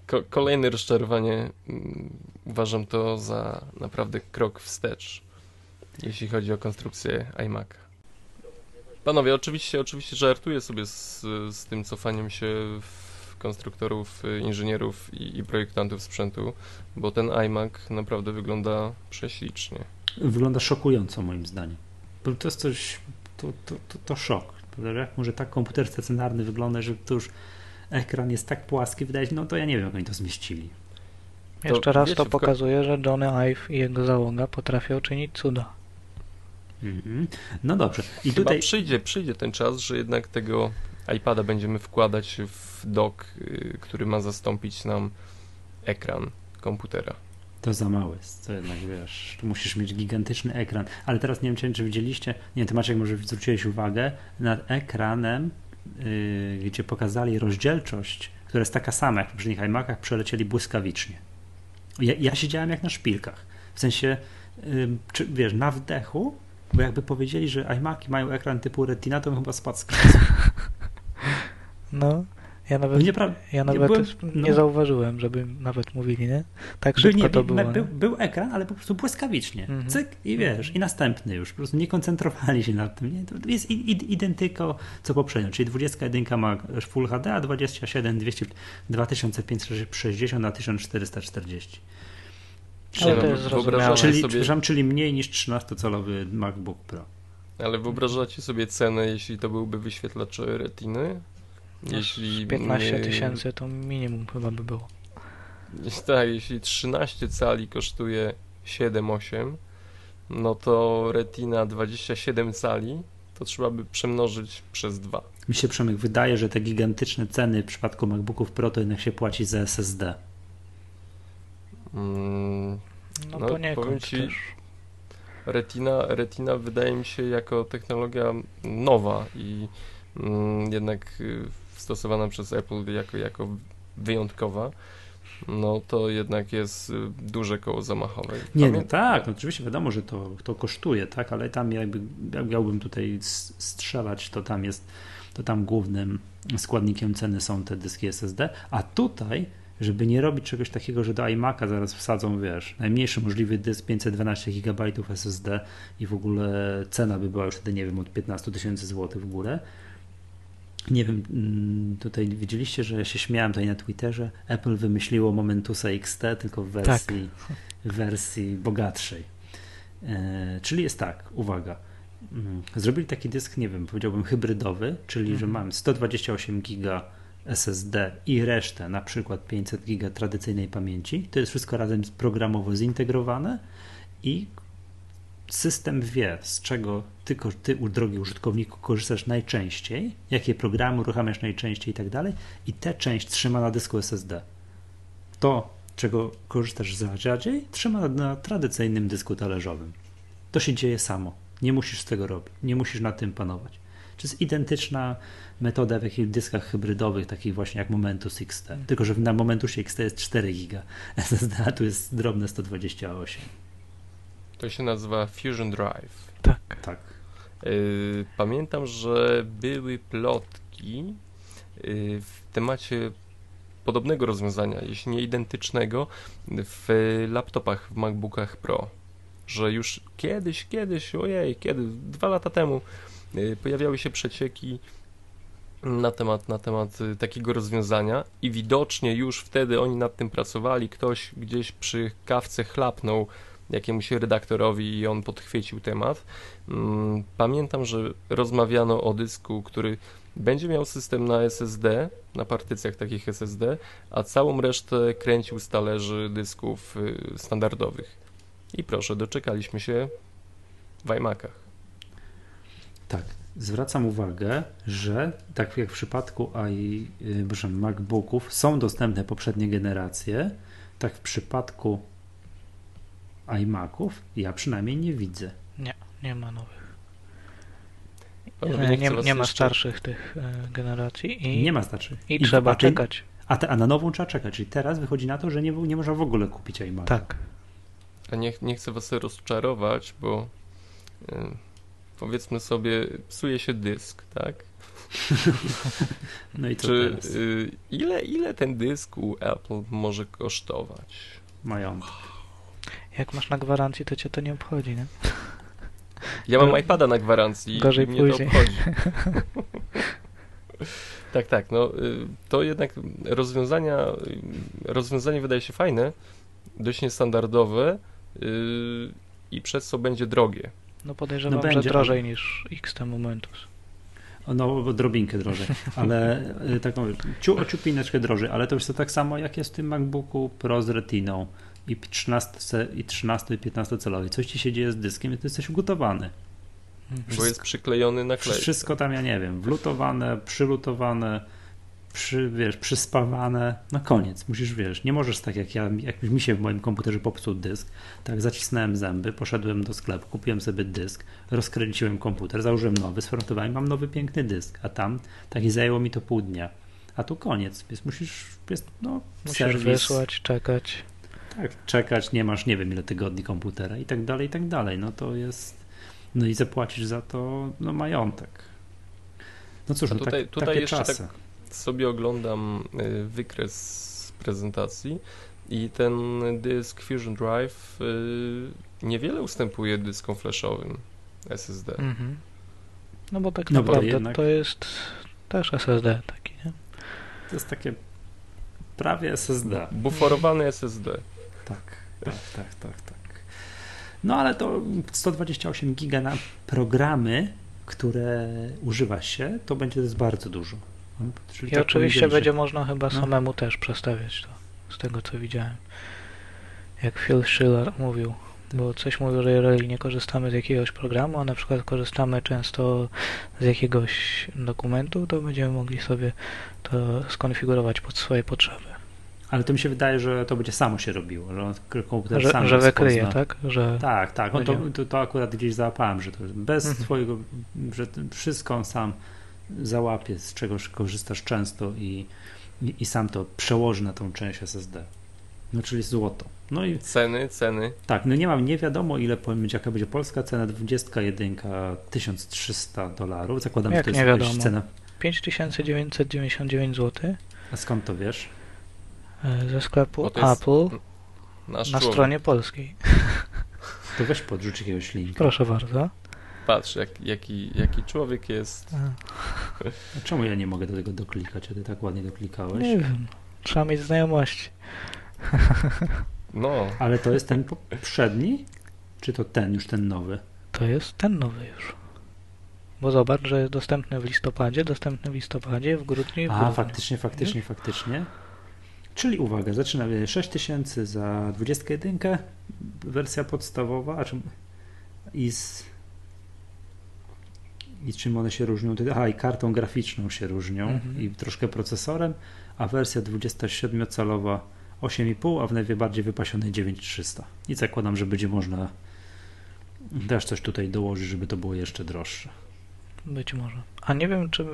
Ko- kolejne rozczarowanie. mm, Uważam to za naprawdę krok wstecz, jeśli chodzi o konstrukcję iMac. Panowie, oczywiście, oczywiście żartuję sobie z, z tym cofaniem się w konstruktorów, y, inżynierów i, i projektantów sprzętu, bo ten iMac naprawdę wygląda prześlicznie. Wygląda szokująco moim zdaniem. To jest coś, to, to, to, to szok. Jak może tak komputer stacjonarny wygląda, że to już ekran jest tak płaski, wydaje się, no to ja nie wiem, jak oni to zmieścili. Jeszcze raz wiecie, to pokazuje, że Johnny Ive i jego załoga potrafią czynić cuda. Mhm. No dobrze. I Chyba tutaj przyjdzie, przyjdzie ten czas, że jednak tego iPada będziemy wkładać w dock, y, który ma zastąpić nam ekran komputera. to za mały to jednak wiesz, tu musisz mieć gigantyczny ekran. Ale teraz nie wiem, czy widzieliście, nie wiem, Maciek, może zwróciłeś uwagę, nad ekranem, yy, gdzie pokazali rozdzielczość, która jest taka sama jak w poprzednich iMacach, przelecieli błyskawicznie. Ja, ja siedziałem jak na szpilkach. W sensie, yy, czy, wiesz, na wdechu, bo jakby powiedzieli, że iMaki mają ekran typu Retina, to bym chyba spadł z. No, ja No nawet, ja nie nawet byłem- nie no. zauważyłem, żeby nawet mówili, nie? Tak Był, szybko nie, to był, było. był, nie? był ekran, ale po prostu błyskawicznie. Mhm. Cyk i wiesz, i następny już. Po prostu nie koncentrowali się nad tym. Nie? To jest identyko co poprzednio, czyli 21 ma Full HD, a 27 200, 2560 na 1440. Ale no, to jest zrozumiałe. wyobrażacie Czyli, sobie, czyli mniej niż 13-calowy MacBook Pro. ale wyobrażacie sobie cenę, jeśli to byłby wyświetlacz retiny? No, Jeśli 15 y, tysięcy to minimum chyba by było. Tak, jeśli 13 cali kosztuje 7-8, no to retina 27 cali to trzeba by przemnożyć przez 2. Mi się Przemek wydaje, że te gigantyczne ceny w przypadku MacBooków Pro to jednak się płaci za SSD. Mm, No, No, powiem ci- też. Retina, retina wydaje mi się jako technologia nowa i mm, jednak y, stosowana przez Apple jako, jako wyjątkowa, no to jednak jest y, duże koło zamachowe. Nie, no tak, no oczywiście wiadomo, że to, to kosztuje, tak, ale tam jakby jak miałbym tutaj strzelać, to tam jest, to tam głównym składnikiem ceny są te dyski SSD, a tutaj, żeby nie robić czegoś takiego, że do iMac'a zaraz wsadzą, wiesz, najmniejszy możliwy dysk 512 GB SSD i w ogóle cena by była już wtedy, nie wiem, od 15 tysięcy złotych w górę. Nie wiem, mm, tutaj widzieliście, że ja się śmiałem tutaj na Twitterze. Apple wymyśliło Momentusa XT, tylko w wersji, w wersji bogatszej. E, czyli jest tak, uwaga. Mm, Zrobili taki dysk, nie wiem, powiedziałbym hybrydowy, czyli że Mhm. mam 128 giga SSD i resztę, na przykład 500 giga tradycyjnej pamięci. To jest wszystko razem programowo zintegrowane i system wie, z czego ty, ty, drogi użytkowniku, korzystasz najczęściej, jakie programy uruchamiasz najczęściej i tak dalej, i tę część trzyma na dysku SSD. To, czego korzystasz za rzadziej, trzyma na tradycyjnym dysku talerzowym. To się dzieje samo. Nie musisz tego robić, nie musisz nad tym panować. To jest identyczna metoda w jakichś dyskach hybrydowych, takich właśnie jak Momentus XT. Tylko, że na Momentusie XT jest 4 giga SSD, a tu jest drobne 128. To się nazywa Fusion Drive. Tak. Tak. Y, Pamiętam, że były plotki y, w temacie podobnego rozwiązania, jeśli nie identycznego, w laptopach, w MacBookach Pro. Że już kiedyś, kiedyś, ojej, kiedy, dwa lata temu pojawiały się przecieki na temat, na temat y, takiego rozwiązania i widocznie już wtedy oni nad tym pracowali, ktoś gdzieś przy kawce chlapnął jakiemuś redaktorowi i on podchwycił temat. Mm, Pamiętam, że rozmawiano o dysku, który będzie miał system na SSD, na partycjach takich SSD, a całą resztę kręcił z talerzy dysków y, standardowych. I proszę, doczekaliśmy się w iMacach. Tak. Zwracam uwagę, że tak jak w przypadku i, y, proszę, MacBooków są dostępne poprzednie generacje, tak w przypadku iMaców ja przynajmniej nie widzę. Nie, nie ma nowych. Nie Nie, ma starszych tych e, generacji i, Nie ma znaczy. i trzeba a ty- czekać. A, te, a na nową trzeba czekać, czyli teraz wychodzi na to, że nie, nie można w ogóle kupić iMaca. Tak. A nie, nie chcę was rozczarować, bo y, powiedzmy sobie, psuje się dysk, tak? No i co Czy teraz? y, ile, ile ten dysk u Apple może kosztować? Majątek. Jak masz na gwarancji, to cię to nie obchodzi, nie? Ja mam iPada na gwarancji gorzej i mnie później. to obchodzi. tak, tak, no y, to jednak rozwiązania, rozwiązanie wydaje się fajne, dość niestandardowe y, i przez co będzie drogie. No podejrzewam, No będzie, że drożej niż XT Momentus. O, No, odrobinkę drożej, ale y, taką ciu, o ciupineczkę drożej, ale to już to tak samo jak jest w tym MacBooku Pro z Retiną i 13, ce- i 13 i 15 celowej. Coś ci się dzieje z dyskiem i ty jesteś ugotowany. Bo jest przyklejony na klej. Wszystko tam, ja nie wiem, wlutowane, przylutowane, przy, wiesz, przyspawane, no koniec, musisz, wiesz, nie możesz tak jak ja, jak mi się w moim komputerze popsuł dysk, tak zacisnąłem zęby, poszedłem do sklepu, kupiłem sobie dysk, rozkręciłem komputer, założyłem nowy, sfrontowałem, mam nowy piękny dysk, a tam taki zajęło mi to pół dnia, a tu koniec, więc musisz, jest, no, Musisz serwis, wysłać, czekać. tak, czekać, nie masz, nie wiem ile tygodni komputera i tak dalej, i tak dalej, no to jest, no i zapłacisz za to, no majątek. No cóż, A no tutaj- tak, tutaj takie jeszcze tak czasy. Sobie oglądam y, wykres z prezentacji i ten dysk Fusion Drive y, niewiele ustępuje dyskom flashowym SSD. Mhm. No bo tak No bo naprawdę jednak- to jest też SSD taki, nie? To jest takie prawie SSD. Buforowany SSD. Tak, tak, tak, tak, tak. No ale to 128 giga na programy, które używa się, to będzie to jest bardzo dużo. Czyli I tak oczywiście będzie że- można chyba no. samemu też przestawiać to, z tego co widziałem. Jak Phil Schiller mówił, bo coś mówił, że jeżeli nie korzystamy z jakiegoś programu, a na przykład korzystamy często z jakiegoś dokumentu, to będziemy mogli sobie to skonfigurować pod swoje potrzeby. Ale to mi się wydaje, że to będzie samo się robiło, że on komputer sam Że, że wykryje, rozpozna. tak? Że Tak, tak. On to, to, to akurat gdzieś załapałem, że to bez Mhm. twojego, że wszystko on sam załapie, z czego korzystasz często i, i, i sam to przełoży na tą część SSD. No czyli złoto. No i Ceny, ceny. tak, no nie mam, nie wiadomo ile powiem, jaka będzie polska cena, 21 1300 dolarów. Zakładam, Jak że to nie jest wiadomo? cena. 5999 zł A skąd to wiesz? e, ze sklepu Apple na człowiek. stronie polskiej. To weź podrzuć jakiegoś linka. Proszę bardzo. Patrz, jak, jaki, jaki człowiek jest. A czemu ja nie mogę do tego doklikać, a ty tak ładnie doklikałeś? Nie wiem. Trzeba mieć znajomości. No, Ale to jest ten poprzedni? Czy to ten, już ten nowy? To jest ten nowy już. Bo zobacz, że jest dostępny w listopadzie, dostępny w listopadzie, w grudniu i w A, grudniu. faktycznie, faktycznie, faktycznie. Czyli uwaga, zaczynamy 6000 za 21, wersja podstawowa, a czym i z i czym one się różnią? Aha, i kartą graficzną się różnią Mhm. i troszkę procesorem, a wersja 27-calowa 8,5, a w najbardziej wypasionej 9300. I zakładam, że będzie można też coś tutaj dołożyć, żeby to było jeszcze droższe. Być może. A nie wiem, czy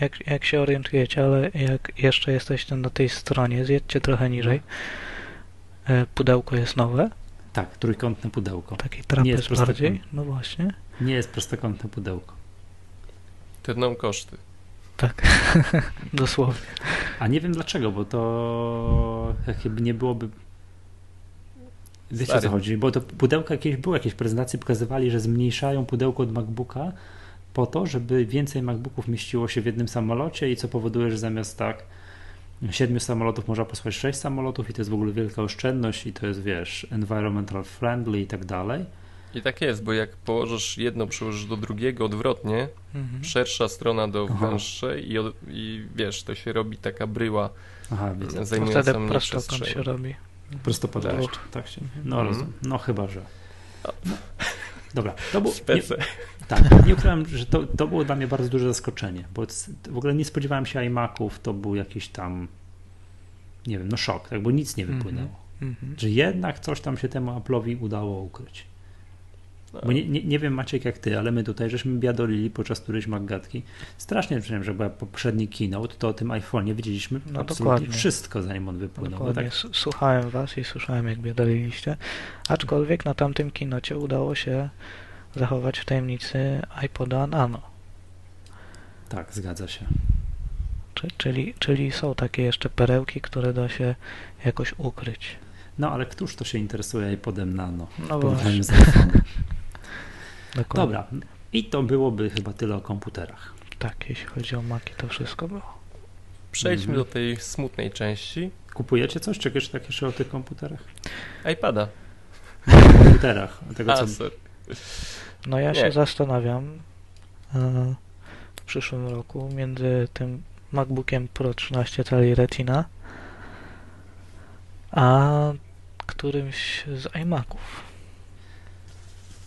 jak, jak się orientujecie, ale jak jeszcze jesteście na tej stronie, zjedźcie trochę niżej. E, Pudełko jest nowe, Tak, trójkątne pudełko. taki jest trapez bardziej. No właśnie. Nie jest prostokątne pudełko. Nam koszty. Tak. Dosłownie. A nie wiem dlaczego, bo to jakby nie byłoby. Wiecie o co chodzi? Bo to pudełka jakieś były, jakieś prezentacje pokazywali, że zmniejszają pudełko od MacBooka po to, żeby więcej MacBooków mieściło się w jednym samolocie i co powoduje, że zamiast tak siedmiu samolotów można posłać sześć samolotów i to jest w ogóle wielka oszczędność i to jest, wiesz, environmental friendly i tak dalej. I tak jest, bo jak położysz jedno, przyłożysz do drugiego odwrotnie, Mhm. szersza strona do Aha. węższej i, od, i wiesz, to się robi taka bryła Aha, widzę. Zajmująca wtedy mniej przestrzeni. się robi. Prostopadłość. Tak. Tak się. No Mhm. rozumiem. No chyba, że. No. Dobra, to był. Nie. Tak, nie ukrywam, że to, to było dla mnie bardzo duże zaskoczenie, bo w ogóle nie spodziewałem się iMaców, to był jakiś tam, nie wiem, no szok, tak, bo nic nie Mhm. wypłynęło. Mhm. Że jednak coś tam się temu Apple'owi udało ukryć. Bo nie, nie, nie wiem Maciek jak ty, ale my tutaj żeśmy biadolili podczas którejś Maggatki. Strasznie wiem, że była poprzedni keynote, to o tym iPhone'ie wiedzieliśmy No absolutnie dokładnie. wszystko zanim on wypłynął. Tak, Słuchałem was i słyszałem, jak biadoliliście. Aczkolwiek na tamtym kinocie udało się zachować w tajemnicy iPoda Nano. tak, zgadza się. Czy, czyli, czyli są takie jeszcze perełki, które da się jakoś ukryć. No ale któż to się interesuje iPodem Nano? No właśnie. Dokładnie. Dobra, i to byłoby chyba tyle o komputerach. Tak, jeśli chodzi o Maki, to wszystko było. Przejdźmy Mhm. do tej smutnej części. Kupujecie coś? Czegoś tak jeszcze o tych komputerach? iPada. komputerach. Tego, co... No ja Nie. się zastanawiam e, w przyszłym roku między tym MacBookiem Pro 13 cali Retina a którymś z iMaców.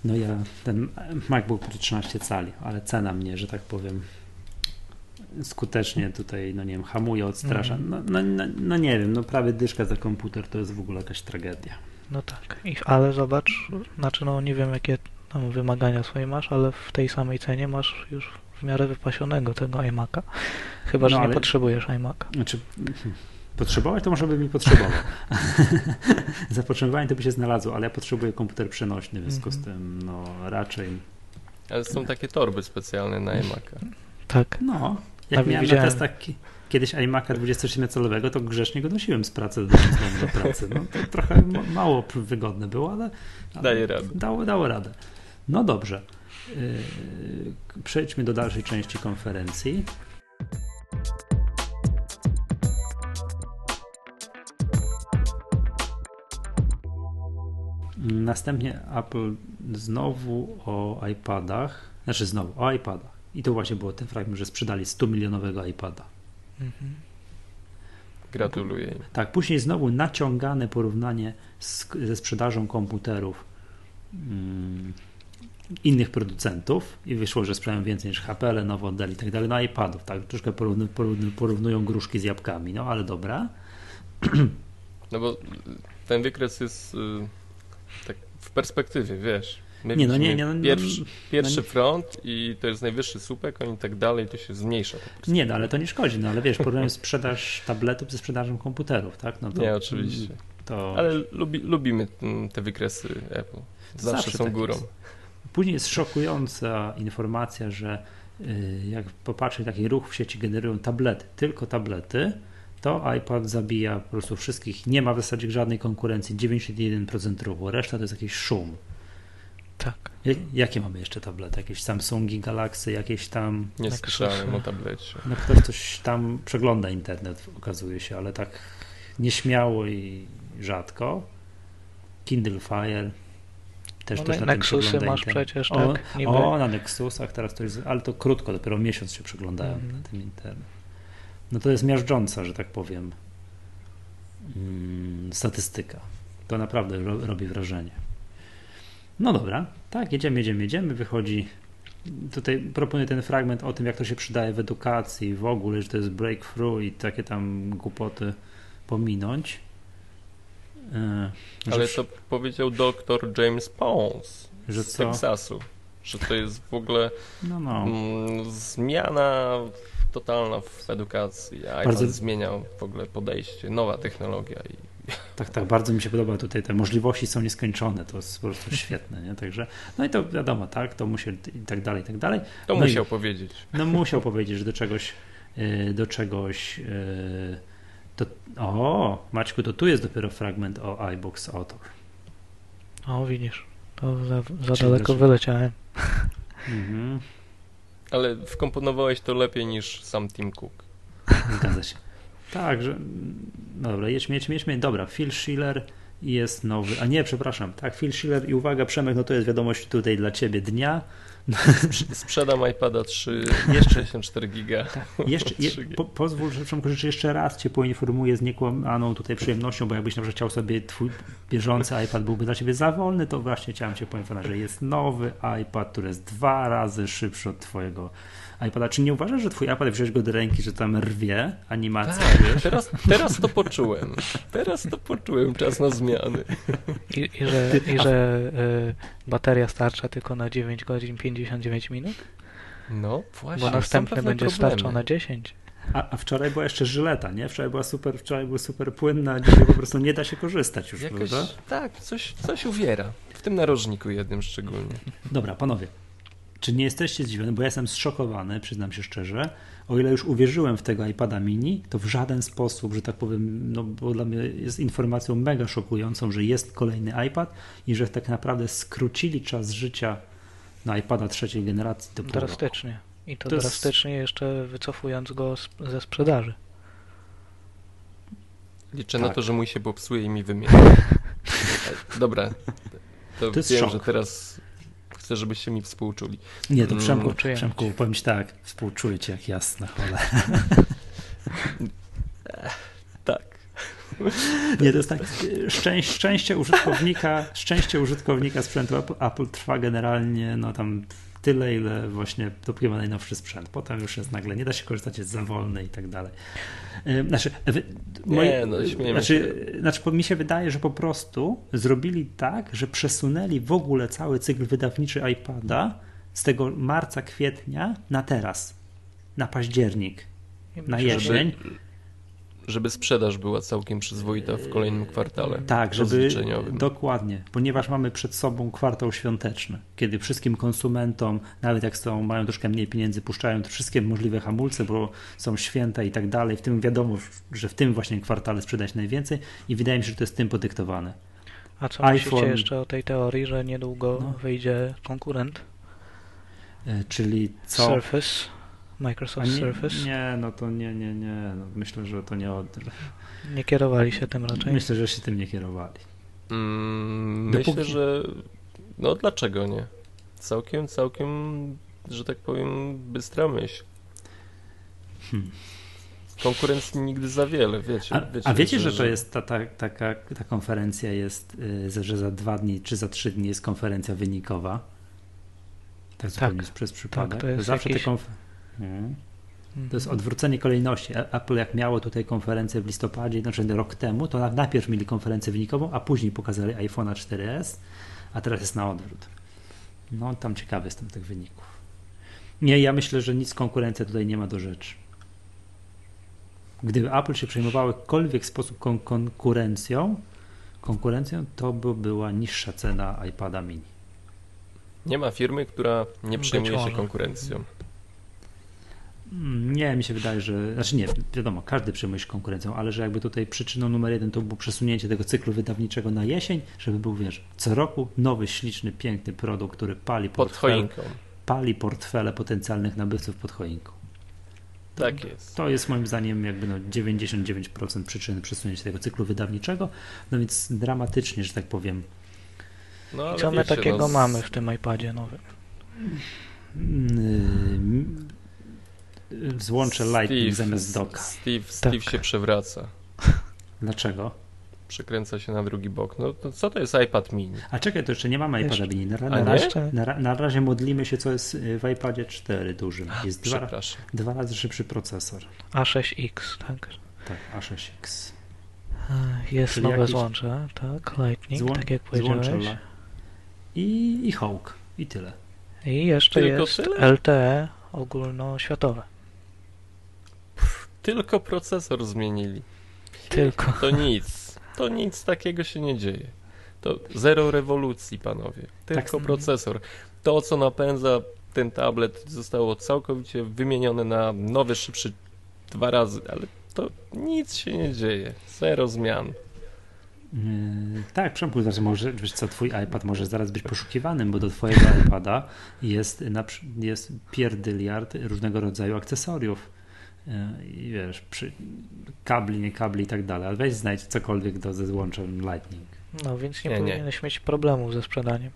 No ja, ten MacBook Pro 13 cali, ale cena mnie, że tak powiem, skutecznie tutaj, no nie wiem, hamuje, odstrasza. Mhm. No, no, no, no nie wiem, no prawie dyszka za komputer to jest w ogóle jakaś tragedia. No tak, I, ale zobacz, znaczy no nie wiem jakie tam wymagania swoje masz, ale w tej samej cenie masz już w miarę wypasionego tego iMac'a. Chyba, że No, nie ale- potrzebujesz iMac'a. Znaczy, potrzebować to może by mi potrzebował. Zapotrzebowanie to by się znalazło, ale ja potrzebuję komputer przenośny, w związku z Mhm. tym, no raczej, Ale są takie torby specjalne na iMac'a. Tak, no, jak Nawet miałem widziałem. na testach ki- kiedyś iMac'a 27-calowego, to grzecznie go nosiłem z pracy do, do pracy. No, to trochę ma- mało wygodne było, ale, ale Daje radę. Dało, dało radę. No dobrze. Yy, Przejdźmy do dalszej części konferencji. Następnie Apple znowu o iPadach, znaczy znowu o iPadach. I to właśnie było ten fragment, że sprzedali 100 milionowego iPada. mhm. Gratuluję. Tak, później znowu naciągane porównanie z, ze sprzedażą komputerów mm, innych producentów i wyszło, że sprzedają więcej niż HP, Lenovo, Dell i tak dalej, no iPadów, tak, troszkę porównu, porównu, porównują gruszki z jabłkami, no ale dobra. No bo ten wykres jest y, tak w perspektywie, wiesz. My Nie, no nie, nie, no, no, pierwszy, pierwszy no nie- front i to jest najwyższy słupek, oni tak dalej, to się zmniejsza. Nie, no ale to nie szkodzi, no ale wiesz, porównują sprzedaż tabletów ze sprzedażą komputerów, tak, no to, Nie, oczywiście. to Ale lubi, lubimy te wykresy Apple. Zawsze, Zawsze są tak górą. jest. Później jest szokująca informacja, że y, jak popatrzeć, taki ruch w sieci generują tablety, tylko tablety, to iPad zabija po prostu wszystkich. Nie ma w zasadzie żadnej konkurencji, 91% ruchu, reszta to jest jakiś szum. tak. Ja- Jakie mamy jeszcze tablety? Jakieś Samsungi, Galaxy, jakieś tam. Nie słyszałem o tablecie. No ktoś coś tam przegląda internet, okazuje się, ale tak nieśmiało i rzadko. Kindle Fire. Też No, ktoś na tym Nexusy masz internet. przecież, O, tak? Niby. o, na Nexusach teraz to jest, ale to krótko, dopiero miesiąc się przeglądają Mhm. na tym internet. No to jest miażdżąca, że tak powiem, mm, statystyka. To naprawdę ro, robi wrażenie. No dobra, tak, jedziemy, jedziemy, jedziemy, wychodzi. Tutaj proponuję ten fragment o tym, jak to się przydaje w edukacji, w ogóle, że to jest breakthrough i takie tam głupoty pominąć. Że Ale to powiedział doktor James Pons Że z co? Teksasu. Że to jest w ogóle No, no. mm, zmiana totalna w edukacji. iPad Bardzo- zmieniał w ogóle podejście, nowa technologia. I Tak, tak, bardzo mi się podoba tutaj, te możliwości są nieskończone, to jest po prostu świetne, nie? Także, no i to wiadomo, tak, to musi i tak dalej, i tak dalej. to No i- musiał powiedzieć. No musiał powiedzieć, że do czegoś, yy, do czegoś, yy, to, o, Maćku, to tu jest dopiero fragment o iBox Author. O, widzisz. To za, za daleko wyleciałem. Mhm, Ale wkomponowałeś to lepiej niż sam Tim Cook. zgadza się. Tak, że, no dobra, jedźmy, jedźmy, jedźmy, dobra, Phil Schiller jest nowy, a nie, przepraszam, tak, Phil Schiller i uwaga, Przemek, no to jest wiadomość tutaj dla Ciebie dnia, Sprzedam iPada 3, Jeszcze- 64 giga. Jeszcze, je, 3G. po, pozwól, że Przemku, że jeszcze raz Cię poinformuję z niekłamaną tutaj przyjemnością, bo jakbyś na przykład chciał sobie Twój bieżący iPad byłby dla Ciebie za wolny, to właśnie chciałem Cię poinformować, że jest nowy iPad, który jest dwa razy szybszy od Twojego iPada. Czy nie uważasz, że Twój iPad, wziąłeś go do ręki, że tam rwie animacja, Tak, wiesz? teraz, teraz to poczułem. Teraz to poczułem, czas na zmiany. I, i że, i że y, bateria starcza tylko na 9 godzin 59 minut? No właśnie. Bo następny będzie problemy. starczał na 10. A, a wczoraj była jeszcze żyleta, nie? Wczoraj była super, wczoraj była super płynna, a dzisiaj po prostu nie da się korzystać już, Jakoś, prawda? tak, coś, coś uwiera. W tym narożniku jednym szczególnie. Dobra, panowie, czy nie jesteście zdziwieni? Bo ja jestem zszokowany, przyznam się szczerze. O ile już uwierzyłem w tego iPada mini, to w żaden sposób, że tak powiem, no bo dla mnie jest informacją mega szokującą, że jest kolejny iPad i że tak naprawdę skrócili czas życia na iPada trzeciej generacji do pół roku. Drastycznie. I to, To jest- drastycznie jeszcze wycofując go z, ze sprzedaży. Liczę na Tak. to, że mój się popsuje i mi wymieni. Dobra, to, To jest wiem, szok. że teraz chcę, żebyście mi współczuli. Nie, to Mm, Przemku, czuję. Przemku powiem ci tak, współczuję ci jak jasna cholera. Tak. Nie, to jest tak, szczęś, szczęście użytkownika, szczęście użytkownika sprzętu Apple, Apple trwa generalnie, no tam tyle, ile właśnie dopóki ma najnowszy sprzęt. Potem już jest nagle, nie da się korzystać, jest za wolny i tak dalej. Znaczy, wy, nie, no znaczy, się. znaczy, mi się wydaje, że po prostu zrobili tak, że przesunęli w ogóle cały cykl wydawniczy iPada z tego marca, kwietnia na teraz, na październik, na jesień. Żeby, żeby sprzedaż była całkiem przyzwoita w kolejnym kwartale. Tak, żeby dokładnie, ponieważ mamy przed sobą kwartał świąteczny, kiedy wszystkim konsumentom, nawet jak są, mają troszkę mniej pieniędzy, puszczają wszystkie możliwe hamulce, bo są święta i tak dalej. W tym wiadomo, że w tym właśnie kwartale sprzedać najwięcej i wydaje mi się, że to jest tym podyktowane. A co iPhone... myślicie jeszcze o tej teorii, że niedługo no. wyjdzie konkurent? E, czyli co? Surface. Microsoft nie, Surface? Nie, no to nie, nie, nie. No myślę, że to nie od... Nie kierowali się tym raczej? Myślę, że się tym nie kierowali. Mm, Dopóki... Myślę, że no dlaczego nie? Całkiem, całkiem, że tak powiem, bystra myśl. Hmm. Konkurencji nigdy za wiele, wiecie. A wiecie, a wiecie że, że, to jest ta, ta, taka, ta konferencja jest, yy, że za dwa dni czy za trzy dni jest konferencja wynikowa? Tak zupełnie tak, przez przypadek. Tak, to jest Zawsze jakiś... te konfer... Hmm. To jest odwrócenie kolejności. Apple jak miało tutaj konferencję w listopadzie, znaczy rok temu, to najpierw mieli konferencję wynikową, a później pokazali iPhone'a 4S, a teraz jest na odwrót. No tam ciekawy jestem tych wyników. Nie, ja myślę, że nic konkurencja tutaj nie ma do rzeczy. Gdyby Apple się przejmowało w jakikolwiek sposób kon konkurencją, konkurencją, to by była niższa cena iPada mini. Nie ma firmy, która nie przejmuje się konkurencją. Mm, nie, mi się wydaje, że. Znaczy nie, wiadomo, każdy przejmuje się konkurencją, ale że jakby tutaj przyczyną numer jeden to było przesunięcie tego cyklu wydawniczego na jesień, żeby był, wiesz, co roku nowy, śliczny, piękny produkt, który pali pod choinką. Pali portfele potencjalnych nabywców pod choinką. Tak jest. To jest moim zdaniem jakby no 99% przyczyny przesunięcia tego cyklu wydawniczego, no więc dramatycznie, że tak powiem. No, Co my takiego no... mamy w tym iPadzie nowym? Yy, złącze Lightning zamiast doka. Steve, Steve tak. się przewraca. Dlaczego? Przekręca się na drugi bok. No to co to jest iPad mini? A czekaj, to jeszcze nie mamy iPada mini. Na, na, razie, na, na, razie modlimy się, co jest w iPadzie 4 dużym. Jest dwa, dwa razy szybszy procesor. A6X, tak? Tak, A6X. Jest Czyli nowe złącze, tak, Lightning, Złą... tak jak powiedziałeś. I, I Hawk, i tyle. I jeszcze Tylko jest tyle? LTE ogólnoświatowe. Tylko procesor zmienili. Tylko. To nic. To nic takiego się nie dzieje. To zero rewolucji, panowie. Tylko tak. procesor. To, co napędza ten tablet, zostało całkowicie wymienione na nowy, szybszy dwa razy, ale to nic się nie dzieje. Zero zmian. Yy, tak, Przemku, znaczy może, wiesz co, twój iPad może zaraz być poszukiwanym, bo do twojego iPada jest, jest pierdyliard różnego rodzaju akcesoriów i wiesz, przy, kabli, nie kabli i tak dalej, ale weź znajdź cokolwiek do, ze złączem Lightning. No więc nie, nie powinieneś nie. mieć problemu ze sprzedaniem.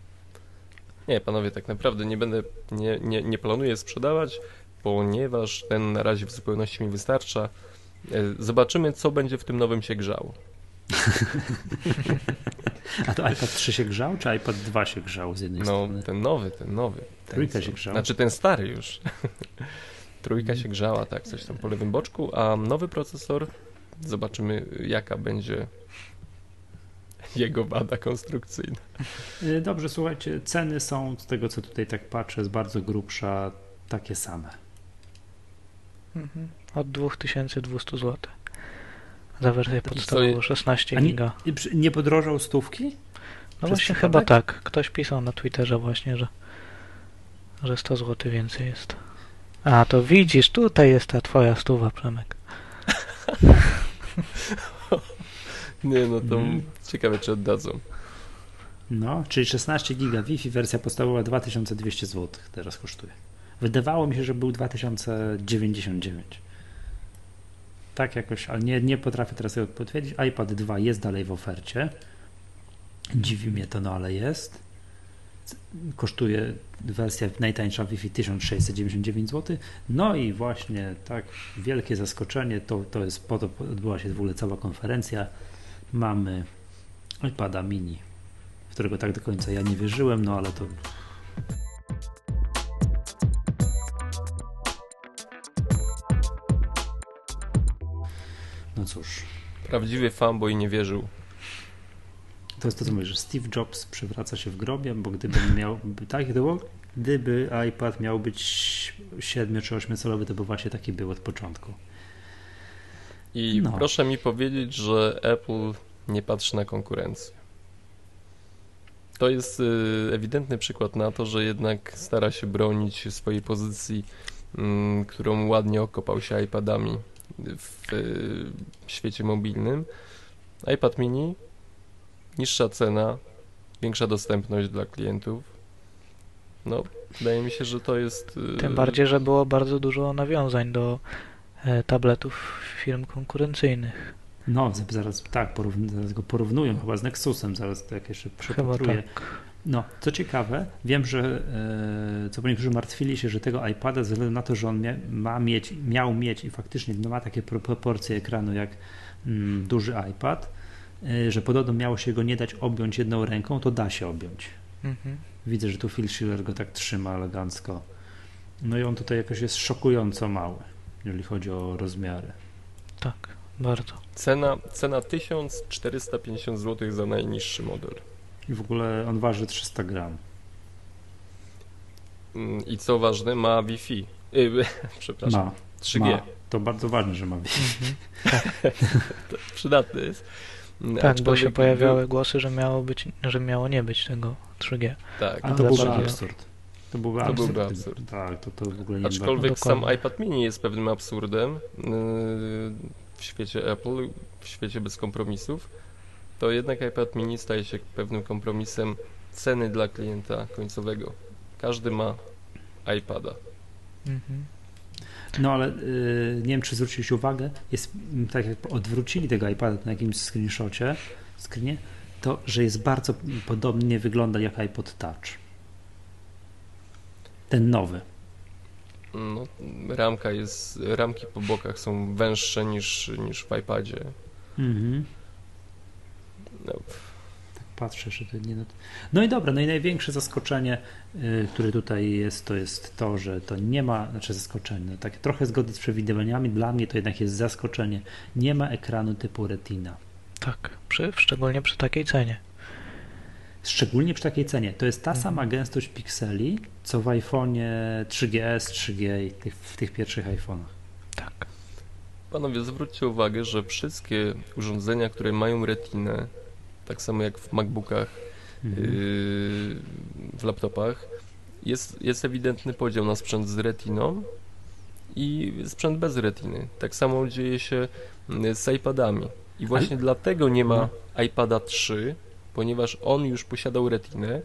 Nie, panowie, tak naprawdę nie będę, nie, nie, nie planuję sprzedawać, ponieważ ten na razie w zupełności mi wystarcza. E, zobaczymy, co będzie w tym nowym się grzało. A to iPad 3 się grzał, czy iPad 2 się grzał z jednej no, strony? No, ten nowy, ten nowy. Trójka się grzał. Znaczy ten stary już. Trójka się grzała, tak, coś tam po lewym boczku, a nowy procesor, zobaczymy jaka będzie jego wada konstrukcyjna. Y, dobrze, słuchajcie, ceny są, z tego co tutaj tak patrzę, z bardzo grubsza, takie same. Mhm. Od 2200 zł. Za wersję podstawową 16 giga. Nie, nie podrożał stówki? No właśnie chyba tak. Ktoś pisał na Twitterze właśnie, że, że 100 zł więcej jest. A, to widzisz, tutaj jest ta twoja stuwa, Przemek. Nie, no to mm. ciekawe, czy oddadzą. No, czyli 16 giga Wi-Fi, wersja podstawowa 2200 zł teraz kosztuje. Wydawało mi się, że był 2099. Tak jakoś, ale nie, nie potrafię teraz tego potwierdzić. iPad 2 jest dalej w ofercie. Dziwi mnie to, no ale jest kosztuje wersja najtańsza Wi-Fi 1699 zł. No i właśnie tak wielkie zaskoczenie, to, to jest po to odbyła się w ogóle cała konferencja. mamy iPada mini, w którego tak do końca ja nie wierzyłem, no ale to No cóż. Prawdziwy fanboy nie wierzył. To jest to, co mówisz, że Steve Jobs przewraca się w grobie, bo gdyby miał, tak było, gdyby iPad miał być 7 czy 8 calowy, to by właśnie taki był od początku. I no. proszę mi powiedzieć, że Apple nie patrzy na konkurencję. To jest y, ewidentny przykład na to, że jednak stara się bronić swojej pozycji, mm, którą ładnie okopał się iPadami w świecie mobilnym. iPad mini, niższa cena, większa dostępność dla klientów. No, wydaje mi się, że to jest. Y, Tym bardziej, że było bardzo dużo nawiązań do e, tabletów firm konkurencyjnych. No, zaraz tak, porówn zaraz go porównują chyba z Nexusem, zaraz to jakieś przepatruję. Tak. No, co ciekawe, wiem, że e, co niektórzy martwili się, że tego iPada ze względu na to, że on mia, ma mieć, miał mieć i faktycznie no, ma takie proporcje ekranu jak mm, duży iPad, e, że podobno miało się go nie dać objąć jedną ręką, to da się objąć. Mhm. Widzę, że tu Phil Schiller go tak trzyma elegancko. No i on tutaj jakoś jest szokująco mały, jeżeli chodzi o rozmiary. Tak, bardzo. Cena, cena 1450 zł za najniższy model. I w ogóle on waży 300 gram. Mm, I co ważne, ma Wi-Fi. Yy, przepraszam. Ma. 3G. Ma. To bardzo ważne, że ma Wi-Fi. to przydatny jest. Mm, tak, bo się pojawiały był... głosy, że miało, być, że miało nie być tego 3G. Tak. A to byłby absurd. To byłby to absurd. Byłby absurd. Tak, to, to w ogóle nie Aczkolwiek no, sam iPad mini jest pewnym absurdem yy, w świecie Apple, w świecie bez kompromisów to jednak iPad mini staje się pewnym kompromisem ceny dla klienta końcowego. Każdy ma iPada. Mhm. No ale y, nie wiem, czy zwróciliście uwagę, jest tak jak odwrócili tego iPada na jakimś screenshocie, screenie, to, że jest bardzo podobnie wygląda jak iPod Touch. Ten nowy. No, ramka jest, ramki po bokach są węższe niż, niż w iPadzie. Mhm. No. Patrzę, że to nie. No i dobra, no i największe zaskoczenie, yy, które tutaj jest, to jest to, że to nie ma, znaczy zaskoczenie, no, takie trochę zgodnie z przewidywaniami, dla mnie to jednak jest zaskoczenie. Nie ma ekranu typu Retina. Tak, przy, szczególnie przy takiej cenie. Szczególnie przy takiej cenie. To jest ta mhm. sama gęstość pikseli, co w iPhone'ie 3GS, 3G tych, w tych pierwszych iPhone'ach. Tak. Panowie, zwróćcie uwagę, że wszystkie urządzenia, które mają retinę, tak samo jak w MacBookach, mhm. yy, w laptopach, jest, jest ewidentny podział na sprzęt z retiną i sprzęt bez retiny. Tak samo dzieje się yy, z iPadami. I właśnie dlatego nie ma no. iPada 3, ponieważ on już posiadał retinę,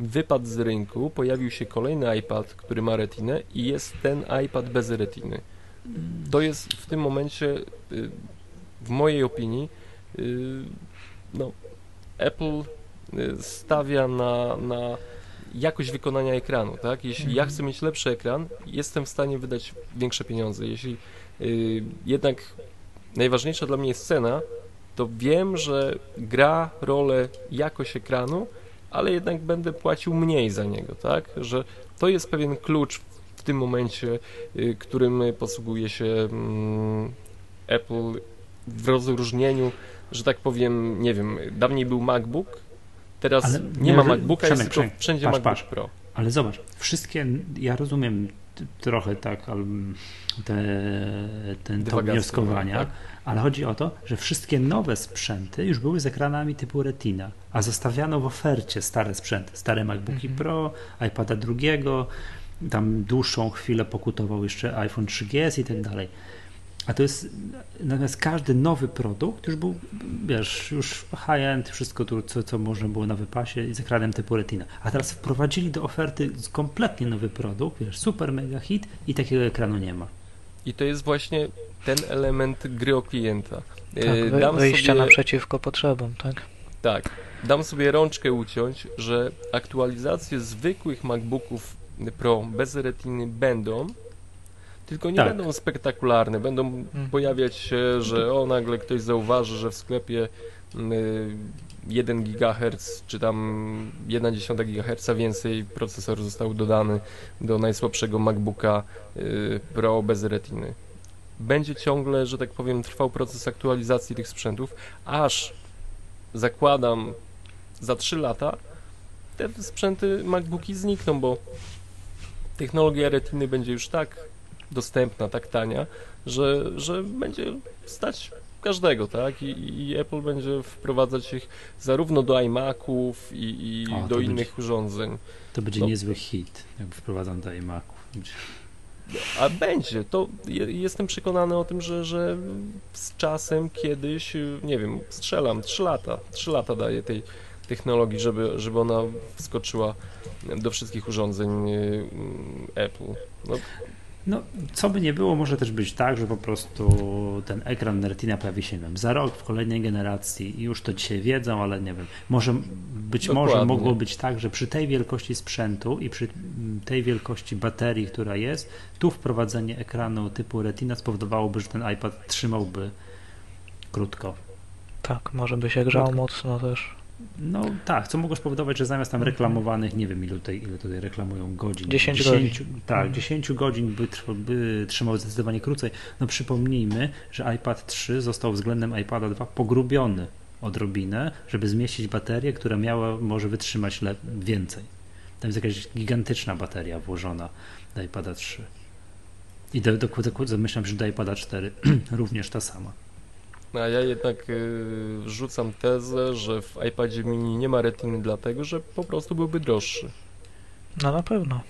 wypadł z rynku, pojawił się kolejny iPad, który ma retinę i jest ten iPad bez retiny. To jest w tym momencie, yy, w mojej opinii, yy, no, Apple y, stawia na, na jakość wykonania ekranu, tak? Jeśli mhm. ja chcę mieć lepszy ekran, jestem w stanie wydać większe pieniądze. Jeśli y, jednak najważniejsza dla mnie jest cena, to wiem, że gra rolę jakość ekranu, ale jednak będę płacił mniej za niego, tak? Że to jest pewien klucz w tym momencie, y, którym posługuje się mm, Apple w rozróżnieniu że tak powiem, nie wiem, dawniej był MacBook, teraz ale nie, ma MacBooka, jest tylko wszędzie patrz, MacBook patrz. Pro. Ale zobacz, wszystkie, ja rozumiem trochę tak te, ten, to wnioskowania, tak? ale chodzi o to, że wszystkie nowe sprzęty już były z ekranami typu Retina, a zostawiano w ofercie stare sprzęty, stare MacBooki mhm. Pro, iPada drugiego, tam dłuższą chwilę pokutował jeszcze iPhone 3GS i tak dalej. A to jest, natomiast każdy nowy produkt już był, wiesz, już high-end, wszystko tu, co, co można było na wypasie z ekranem typu Retina. A teraz wprowadzili do oferty kompletnie nowy produkt, wiesz, super mega hit i takiego ekranu nie ma. I to jest właśnie ten element gry o klienta. Tak, e, wy, dam wyjścia sobie... naprzeciwko potrzebom, tak? Tak. Dam sobie rączkę uciąć, że aktualizacje zwykłych MacBooków Pro bez retiny będą, tylko nie tak. będą spektakularne, będą mhm. pojawiać się, że o nagle ktoś zauważy, że w sklepie 1 GHz czy tam 1,1 GHz więcej procesor został dodany do najsłabszego MacBooka y, Pro bez retiny. Będzie ciągle, że tak powiem, trwał proces aktualizacji tych sprzętów, aż zakładam za 3 lata te sprzęty MacBooki znikną, bo technologia retiny będzie już tak dostępna, tak tania, że, że będzie stać każdego, tak? I, I, Apple będzie wprowadzać ich zarówno do iMaców i, i o, do innych będzie, urządzeń. To będzie no. niezły hit, jak wprowadzam do iMaców. A będzie, to jestem przekonany o tym, że, że z czasem kiedyś, nie wiem, strzelam, 3 lata, 3 lata daje tej technologii, żeby, żeby ona wskoczyła do wszystkich urządzeń y, Apple. No, no, co by nie było, może też być tak, że po prostu ten ekran Retina pojawi się, nie wiem, za rok w kolejnej generacji i już to dzisiaj wiedzą, ale nie wiem, może być Dokładnie. może mogło być tak, że przy tej wielkości sprzętu i przy tej wielkości baterii, która jest, tu wprowadzenie ekranu typu Retina spowodowałoby, że ten iPad trzymałby krótko. Tak, może by się grzał mocno też. No tak, co mogło spowodować, że zamiast tam mhm. reklamowanych, nie wiem ile tutaj, ile tutaj reklamują godzin. 10, 10 godzin. Tak, mhm. 10 godzin by, by trzymał zdecydowanie krócej. No przypomnijmy, że iPad 3 został względem iPada 2 pogrubiony odrobinę, żeby zmieścić baterię, która miała może wytrzymać więcej. Tam jest jakaś gigantyczna bateria włożona do iPada 3. I do, do, do, domyślam, że do iPada 4 również ta sama. No, a ja jednak y, rzucam tezę, że w iPadzie mini nie ma retiny dlatego, że po prostu byłby droższy. No na pewno.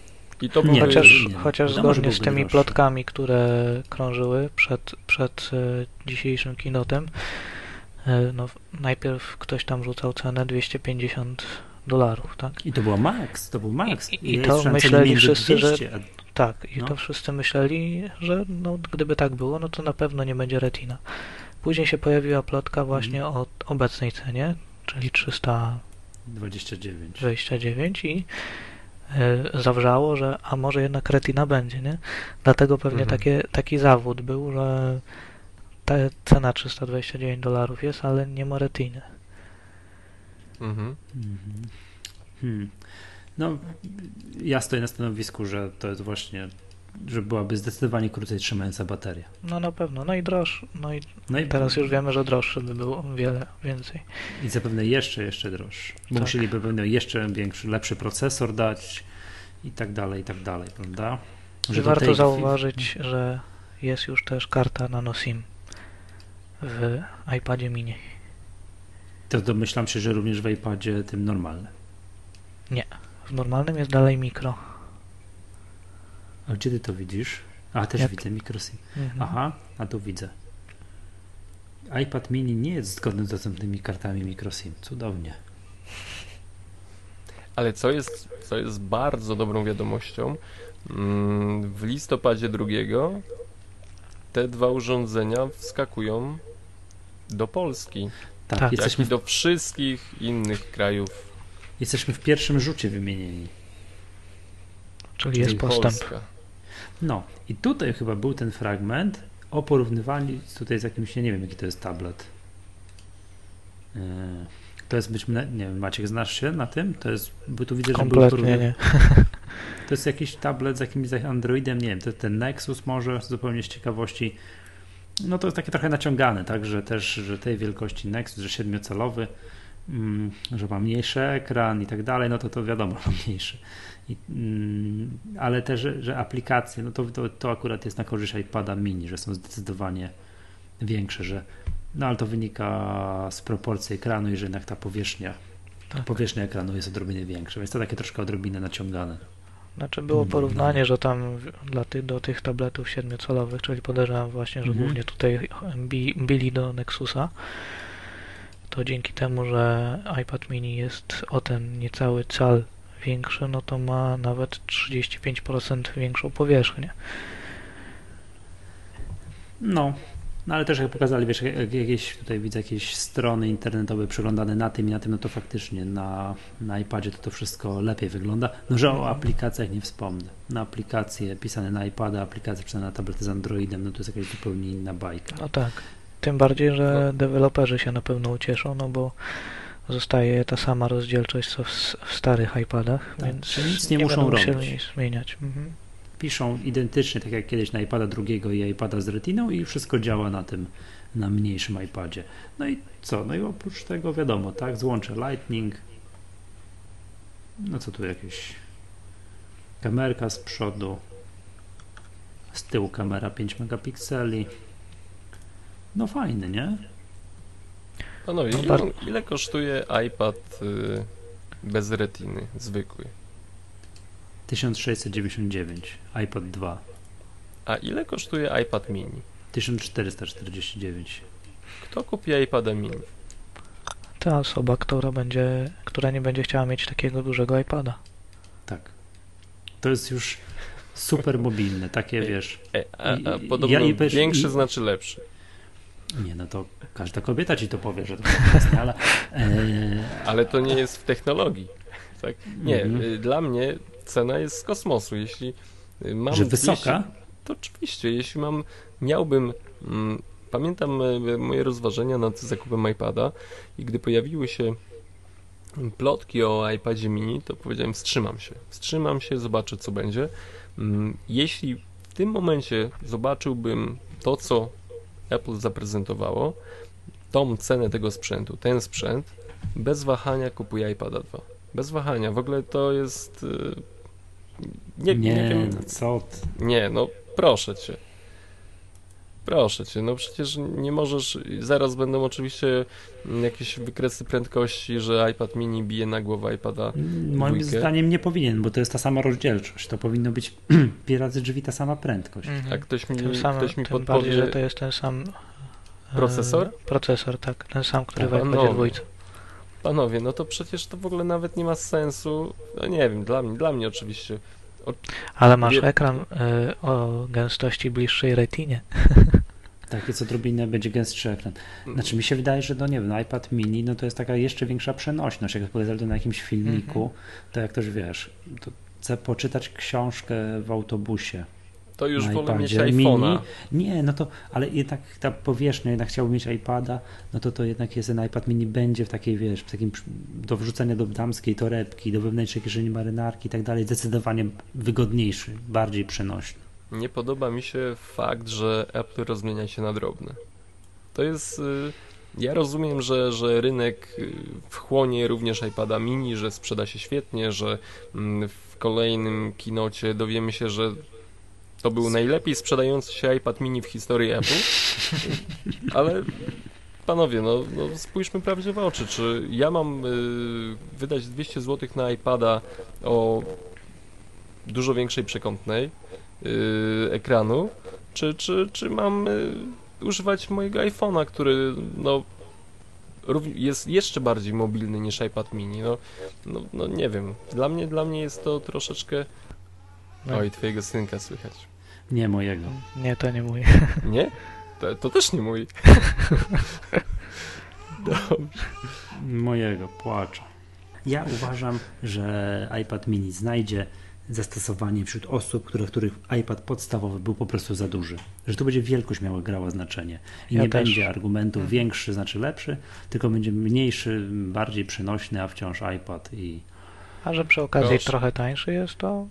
I to nie, chociaż, nie. chociaż zgodnie z tymi droższy. plotkami, które krążyły przed, przed y, dzisiejszym kinotem, y, no, najpierw ktoś tam rzucał cenę 250 dolarów, tak? I to było max, to był max. I, i to myśleli wszyscy, 200, że tak, i no. to wszyscy myśleli, że no, gdyby tak było, no to na pewno nie będzie retina. Później się pojawiła plotka właśnie mhm. o obecnej cenie, czyli 329 29 i y, zawrzało, że a może jednak retina będzie, nie? Dlatego pewnie mhm. takie, taki zawód był, że ta cena 329 dolarów jest, ale nie ma retiny. Mhm. mhm. Hmm. No, ja stoję na stanowisku, że to jest właśnie że byłaby zdecydowanie krócej trzymająca bateria. No na pewno, no i droższy. No i, no i teraz już wiemy, że droższy by było wiele więcej. I zapewne jeszcze, jeszcze droższy. Bo tak. musieliby pewnie jeszcze większy, lepszy procesor dać i tak dalej, i tak dalej, prawda? Że I warto zauważyć, chwili... że jest już też karta nano SIM w iPadzie mini. To domyślam się, że również w iPadzie tym normalnym. Nie, w normalnym jest dalej mikro. A gdzie ty to widzisz? A, też Jak? widzę mikroSIM. Mhm. Aha, a tu widzę. iPad mini nie jest zgodny z dostępnymi kartami mikroSIM. Cudownie. Ale co jest, co jest bardzo dobrą wiadomością, mm, w listopadzie drugiego te dwa urządzenia wskakują do Polski. Tak, tak. jesteśmy w... do wszystkich innych krajów. Jesteśmy w pierwszym rzucie wymienieni. Czyli, Czyli jest postęp. Polska. No i tutaj chyba był ten fragment o porównywaniu tutaj z jakimś, nie wiem jaki to jest tablet. E, to jest być, nie wiem, Maciek, znasz się na tym? To jest, bo tu widzę, Kompletnie że był nie. To jest jakiś tablet z jakimś Androidem, nie wiem, to ten Nexus może, zupełnie z ciekawości. No to jest takie trochę naciągane, tak, że też, że tej wielkości Nexus, że siedmiocalowy, mm, że ma mniejszy ekran i tak dalej, no to to wiadomo, ma mniejszy. I, mm, ale też, że aplikacje, no to, to, to akurat jest na korzyść iPada mini, że są zdecydowanie większe, że no ale to wynika z proporcji ekranu i że jednak ta powierzchnia, tak. powierzchnia ekranu jest odrobinę większa, więc to takie troszkę odrobinę naciągane. Znaczy było porównanie, że tam dla ty, do tych tabletów siedmiocalowych, czyli podejrzewam właśnie, że mhm. głównie tutaj bili do Nexusa, to dzięki temu, że iPad mini jest o ten niecały cal większe, no to ma nawet 35% większą powierzchnię. No, no ale też jak pokazali, wiesz, jakieś tutaj widzę jakieś strony internetowe przeglądane na tym i na tym, no to faktycznie na, na iPadzie to to wszystko lepiej wygląda. No, że o mhm. aplikacjach nie wspomnę. Na aplikacje pisane na iPada, aplikacje pisane na tablety z Androidem, no to jest jakaś zupełnie inna bajka. No tak. Tym bardziej, że deweloperzy się na pewno ucieszą, no bo zostaje ta sama rozdzielczość co w, w starych iPadach, Tak, więc nic nie muszą będą robić. musieli zmieniać. Mhm. Piszą identycznie, tak jak kiedyś na iPada drugiego i iPada z retiną i wszystko działa na tym, na mniejszym iPadzie. No i co? No i oprócz tego wiadomo, tak, złącze Lightning. No co tu jakieś kamerka z przodu. Z tyłu kamera 5 megapikseli. No fajny, nie? Panowie, No ile, bar- ile kosztuje iPad y, bez retiny, zwykły? 1699, iPad 2. A ile kosztuje iPad mini? 1449. Kto kupi iPada mini? Ta osoba, która będzie, która nie będzie chciała mieć takiego dużego iPada. Tak. To jest już super mobilne, takie wiesz. E, a, a podobno ja wiesz, większy i- znaczy lepszy. Nie, no to każda kobieta ci to powie, że to jest ale e, Ale to nie jest w technologii. Tak? Nie, Mhm. y, dla mnie cena jest z kosmosu. Jeśli y, mam że 200 wysoka. to oczywiście, jeśli mam, miałbym, mm, pamiętam e, moje rozważenia nad zakupem iPada i gdy pojawiły się plotki o iPadzie mini, to powiedziałem wstrzymam się, wstrzymam się, zobaczę co będzie. Mm, Jeśli w tym momencie zobaczyłbym to, co Apple zaprezentowało, tą cenę tego sprzętu, ten sprzęt, bez wahania kupuję iPada 2. Bez wahania. W ogóle to jest... y, Nie, Nie, nie wiem, no co ty. nie, no proszę cię. Proszę cię, no przecież nie możesz. Zaraz będą oczywiście jakieś wykresy prędkości, że iPad mini bije na głowę iPada. Moim Dwójkę. zdaniem nie powinien, bo to jest ta sama rozdzielczość. To powinno być pi razy drzwi ta sama prędkość. A ktoś mi, Tym samym, ktoś mi tym bardziej, że podpowie. to jest ten sam e, Procesor? Procesor, tak, ten sam, który w Panowie. iPadzie dwójce. Panowie, no to przecież to w ogóle nawet nie ma sensu. No nie wiem, dla mnie, dla mnie oczywiście. Ale masz Wie- ekran e, o gęstości bliższej retinie. Takie co odrobinę będzie gęstszy ekran. Znaczy mi się wydaje, że no nie wiem, iPad mini no to jest taka jeszcze większa przenośność. Jak powiedzmy to na jakimś filmiku, to jak też wiesz, to chcę poczytać książkę w autobusie. To już na wolę mieć iPadzie iPhone'a. Nie, no to, ale jednak ta powierzchnia, jednak chciałbym mieć iPada, no to to jednak jest ten iPad mini będzie w takiej, wiesz, w takim do wrzucenia do damskiej torebki, do wewnętrznej kieszeni marynarki i tak dalej, zdecydowanie wygodniejszy, bardziej przenośny. Nie podoba mi się fakt, że Apple rozmienia się na drobne. To jest. y, Ja rozumiem, że, że rynek y, wchłonie również iPada mini, że sprzeda się świetnie, że mm, w kolejnym kinocie dowiemy się, że to był najlepiej sprzedający się iPad mini w historii Apple. Ale panowie, no, no spójrzmy prawdzie w oczy. Czy ja mam y, wydać 200 zł na iPada o dużo większej przekątnej? y, ekranu, czy, czy, czy mam y, używać mojego iPhone'a, który no, jest jeszcze bardziej mobilny niż iPad mini. No, no, no nie wiem. Dla mnie, dla mnie jest to troszeczkę. Oj, twojego synka słychać. Nie mojego. Nie, to nie mój. Nie? To, to też nie mój. Dobrze. Mojego, płacza. Ja uważam, że iPad mini znajdzie zastosowanie wśród osób, które, których iPad podstawowy był po prostu za duży. Że tu będzie wielkość miała grała znaczenie. I Ja nie też. będzie argumentu Mhm. większy znaczy lepszy, tylko będzie mniejszy, bardziej przenośny, a wciąż iPad i A że przy okazji Proszę. trochę tańszy jest, to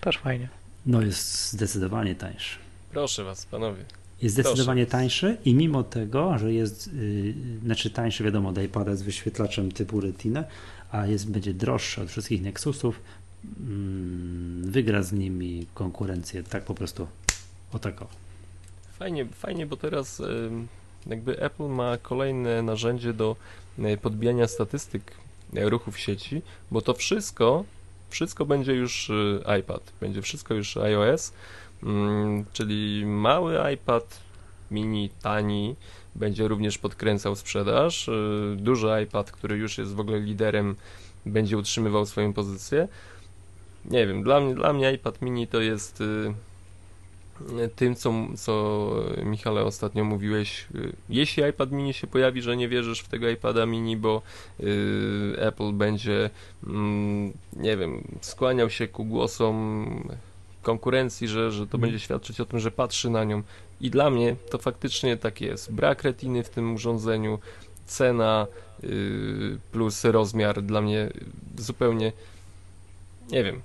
też fajnie. No jest zdecydowanie tańszy. Proszę was, panowie. Jest zdecydowanie Proszę. tańszy i mimo tego, że jest, yy, znaczy tańszy wiadomo od iPada z wyświetlaczem typu Retina, a jest, będzie droższy od wszystkich Nexusów, mm, wygra z nimi konkurencję tak po prostu o tako. Fajnie, fajnie, bo teraz ym, jakby Apple ma kolejne narzędzie do y, podbijania statystyk y, ruchów w sieci, bo to wszystko, wszystko będzie już y, iPad, będzie wszystko już iOS, mm, czyli mały iPad mini, tani, będzie również podkręcał sprzedaż. y, Duży iPad, który już jest w ogóle liderem, będzie utrzymywał swoją pozycję. Nie wiem, dla mnie, dla mnie iPad mini to jest y, tym, co, co Michale ostatnio mówiłeś, y, jeśli iPad mini się pojawi, że nie wierzysz w tego iPada mini, bo y, Apple będzie, mm, nie wiem, skłaniał się ku głosom konkurencji, że, że to Mhm. będzie świadczyć o tym, że patrzy na nią. I dla mnie to faktycznie tak jest. Brak retiny w tym urządzeniu, cena yy, plus rozmiar dla mnie zupełnie, nie wiem,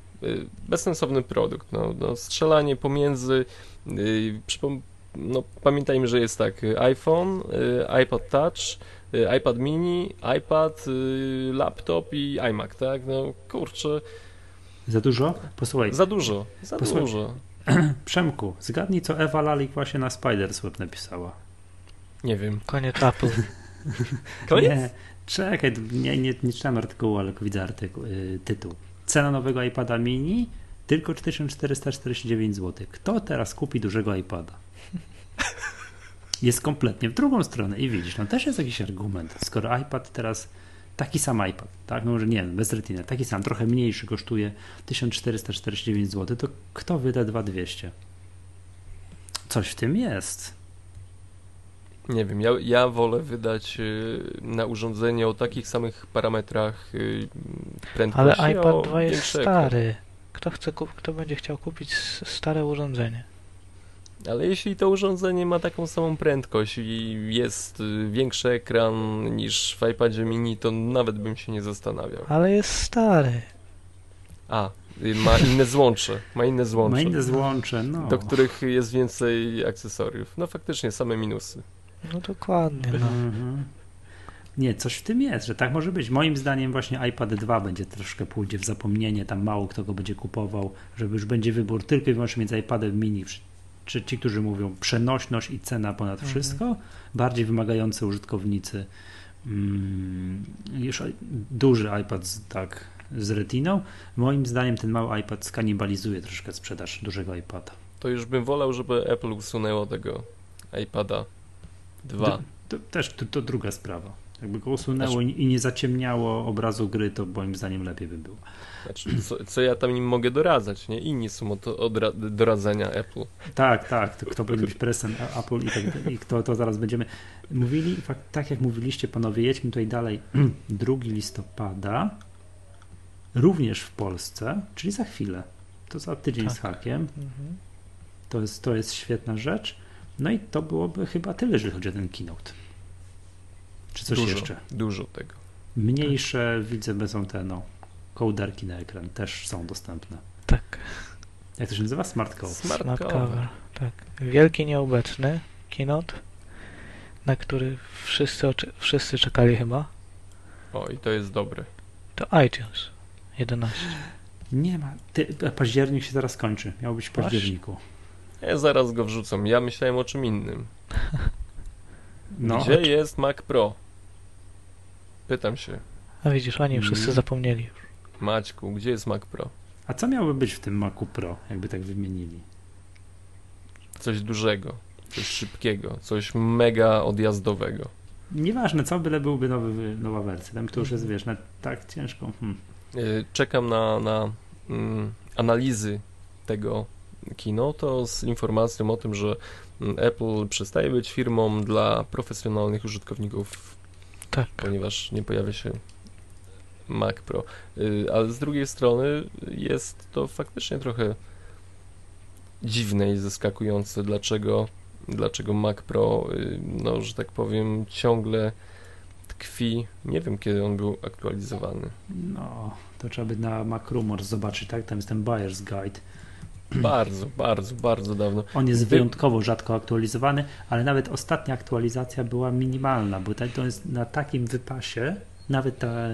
bezsensowny produkt. No, no, strzelanie pomiędzy, przypom- no, pamiętajmy, że jest tak, yy, iPhone, iPod Touch, iPad mini, iPad, laptop i iMac, tak? No kurczę, Za dużo? Posłuchaj, za dużo, za Posłuchaj, dużo. Przemku, zgadnij co Ewa Lalik właśnie na Spidersweb napisała. Nie wiem. Koniec Apple. Koniec? Nie, czekaj, nie, nie, nie czytałem artykułu, ale widzę artykuł, y, tytuł. Cena nowego iPada mini tylko 4449 zł. Kto teraz kupi dużego iPada? Jest kompletnie w drugą stronę i widzisz, no też jest jakiś argument. Skoro iPad teraz, taki sam iPad, tak, no może nie wiem, bez retiny, taki sam, trochę mniejszy kosztuje 1449 zł, to kto wyda 2200? Coś w tym jest. Nie wiem, ja, ja wolę wydać y, na urządzenie o takich samych parametrach y, prędkości, Ale iPad 2 jest stary. Kto, chce kto będzie chciał kupić stare urządzenie? Ale jeśli to urządzenie ma taką samą prędkość i jest y, większy ekran niż w iPadzie mini, to nawet bym się nie zastanawiał. Ale jest stary. A, ma inne złącze, ma inne złącze, Ma inne złącze, no. do których jest więcej akcesoriów. No faktycznie, same minusy. No dokładnie, no. Mhm. Nie, coś w tym jest, że tak może być. Moim zdaniem właśnie iPad 2 będzie troszkę pójdzie w zapomnienie, tam mało kto go będzie kupował, żeby już będzie wybór tylko i wyłącznie między iPadem mini, czy- czy ci, którzy mówią przenośność i cena ponad Mhm. wszystko, bardziej wymagający użytkownicy mm, już duży iPad z, tak z retiną. Moim zdaniem ten mały iPad skanibalizuje troszkę sprzedaż dużego iPada. To już bym wolał, żeby Apple usunęło tego iPada 2. To, też to, to druga sprawa. Jakby go usunęło i i nie zaciemniało obrazu gry, to moim zdaniem lepiej by było. Znaczy, co, co ja tam im mogę doradzać, nie? Inni są od, od ra- doradzenia Apple. Tak, tak, to kto być presem Apple i, tak, dalej, i kto to zaraz będziemy mówili, tak jak mówiliście panowie, jedźmy tutaj dalej, 2 listopada, również w Polsce, czyli za chwilę, to za tydzień z Tak. hakiem, Mhm. to jest, to jest świetna rzecz, no i to byłoby chyba tyle, jeżeli chodzi o ten keynote. Czy coś dużo, jeszcze? Dużo tego. Mniejsze widzę będą te no, kołderki na ekran, też są dostępne. Tak, Jak to się nazywa? Smart Code. Smart smart cover. cover. Tak. Wielki nieobecny keynote, na który wszyscy, wszyscy czekali chyba, O, i to jest dobre. to iTunes 11. Nie ma. Ty, a październik się zaraz kończy. Miał być w październiku. Ja zaraz go wrzucą. Ja myślałem o czym innym. No, Gdzie jest Mac Pro? Pytam się. A widzisz, oni wszyscy Mhm. zapomnieli już. Maćku, gdzie jest Mac Pro? a co miałoby być w tym Macu Pro, jakby tak wymienili? Coś dużego, coś szybkiego, coś mega odjazdowego. Nieważne, co byle byłby nowy, nowa wersja. Tam to już jest, wiesz, na tak ciężką. Hmm. Yy, Czekam na, na mm, analizy tego kino, to z informacją o tym, że Apple przestaje być firmą dla profesjonalnych użytkowników Tak. ponieważ nie pojawia się Mac Pro. Y, Ale z drugiej strony jest to faktycznie trochę dziwne i zaskakujące, dlaczego, dlaczego Mac Pro, y, no, że tak powiem, ciągle tkwi. Nie wiem, kiedy on był aktualizowany. No, to trzeba by na Mac Rumors zobaczyć, tak? Tam jest ten Buyer's Guide. Bardzo, bardzo, bardzo dawno. On jest Wy- wyjątkowo rzadko aktualizowany, ale nawet ostatnia aktualizacja była minimalna, bo to jest na takim wypasie, nawet ta. e,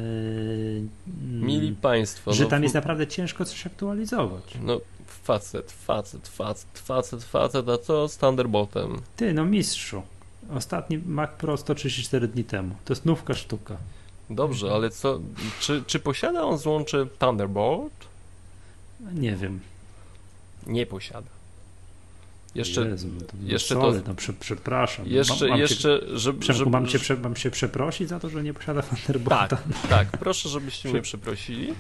Mili mm, Państwo, że no, tam jest naprawdę ciężko coś aktualizować. no facet, facet, facet, facet, facet, a co z Thunderboltem? Ty, no mistrzu. Ostatni Mac Pro 134 dni temu. To jest nówka sztuka. Dobrze, ale co, czy, czy posiada on złącze Thunderbolt? Nie wiem. Nie posiada. Jeszcze, Jezu, no to, jeszcze no to- no, prze, przepraszam. jeszcze, mam, mam jeszcze, Cię, żeby, Przemku, żeby, mam, cię, prze, mam cię przeprosić za to, że nie posiada Thunderbolta? Tak, tak, proszę, żebyście mnie przeprosili,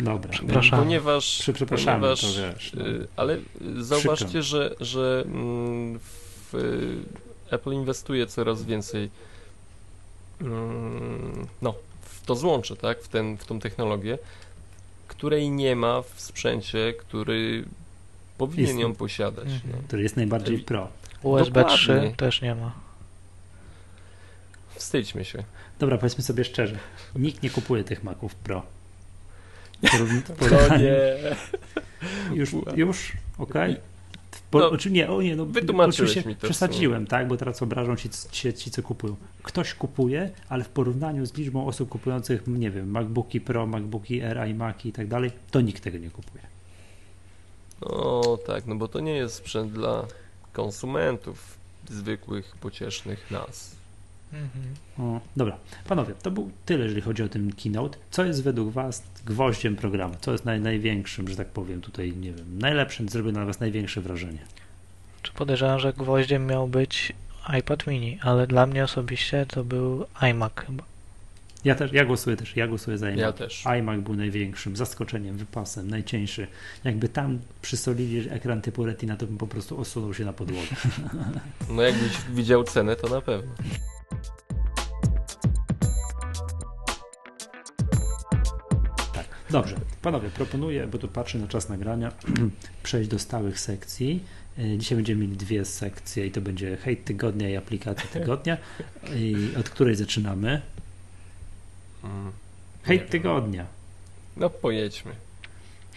Dobra. Przepraszamy. ponieważ, Prze- przepraszamy, ponieważ to wiesz, no. y, ale zauważcie, że, że mm, w, y, Apple inwestuje coraz więcej mm, no, w to złącze, tak, w, ten, w tą technologię, której nie ma w sprzęcie, który powinien Jest- ją posiadać. Mhm. No. Który jest najbardziej Ej. pro. USB 3 Dokładnie. też nie ma. Wstydźmy się. Dobra, powiedzmy sobie szczerze. Nikt nie kupuje tych Maców Pro. To nie. Już, już, okej. Po, No, czy nie, o nie, no wytłumaczyłeś mi to Przesadziłem, tak, bo teraz obrażą się ci, ci, co kupują. Ktoś kupuje, ale w porównaniu z liczbą osób kupujących, nie wiem, MacBooki Pro, MacBooki Air, iMaki i tak dalej, to nikt tego nie kupuje. No tak, no bo to nie jest sprzęt dla konsumentów zwykłych, pociesznych nas. Mhm. O, dobra, panowie, to był tyle, jeżeli chodzi o ten keynote. Co jest według Was gwoździem programu? Co jest naj, największym, że tak powiem, tutaj, nie wiem, najlepszym, zrobił na Was największe wrażenie? Czy podejrzewam, że gwoździem miał być iPad mini, ale dla mnie osobiście to był iMac chyba. Ja też, ja głosuję też, ja głosuję za iMac. Ja też. iMac był największym zaskoczeniem, wypasem, najcieńszy. Jakby tam przysolili ekran typu Retina, to bym po prostu osunął się na podłogę. No jakbyś widział cenę, to na pewno. Tak. Dobrze, panowie, proponuję, bo tu patrzę na czas nagrania, przejść do stałych sekcji. E, Dzisiaj będziemy mieli dwie sekcje i to będzie hejt tygodnia i aplikacja tygodnia. I od której zaczynamy? Mm. Hejt Nie wiem. tygodnia. No pojedźmy.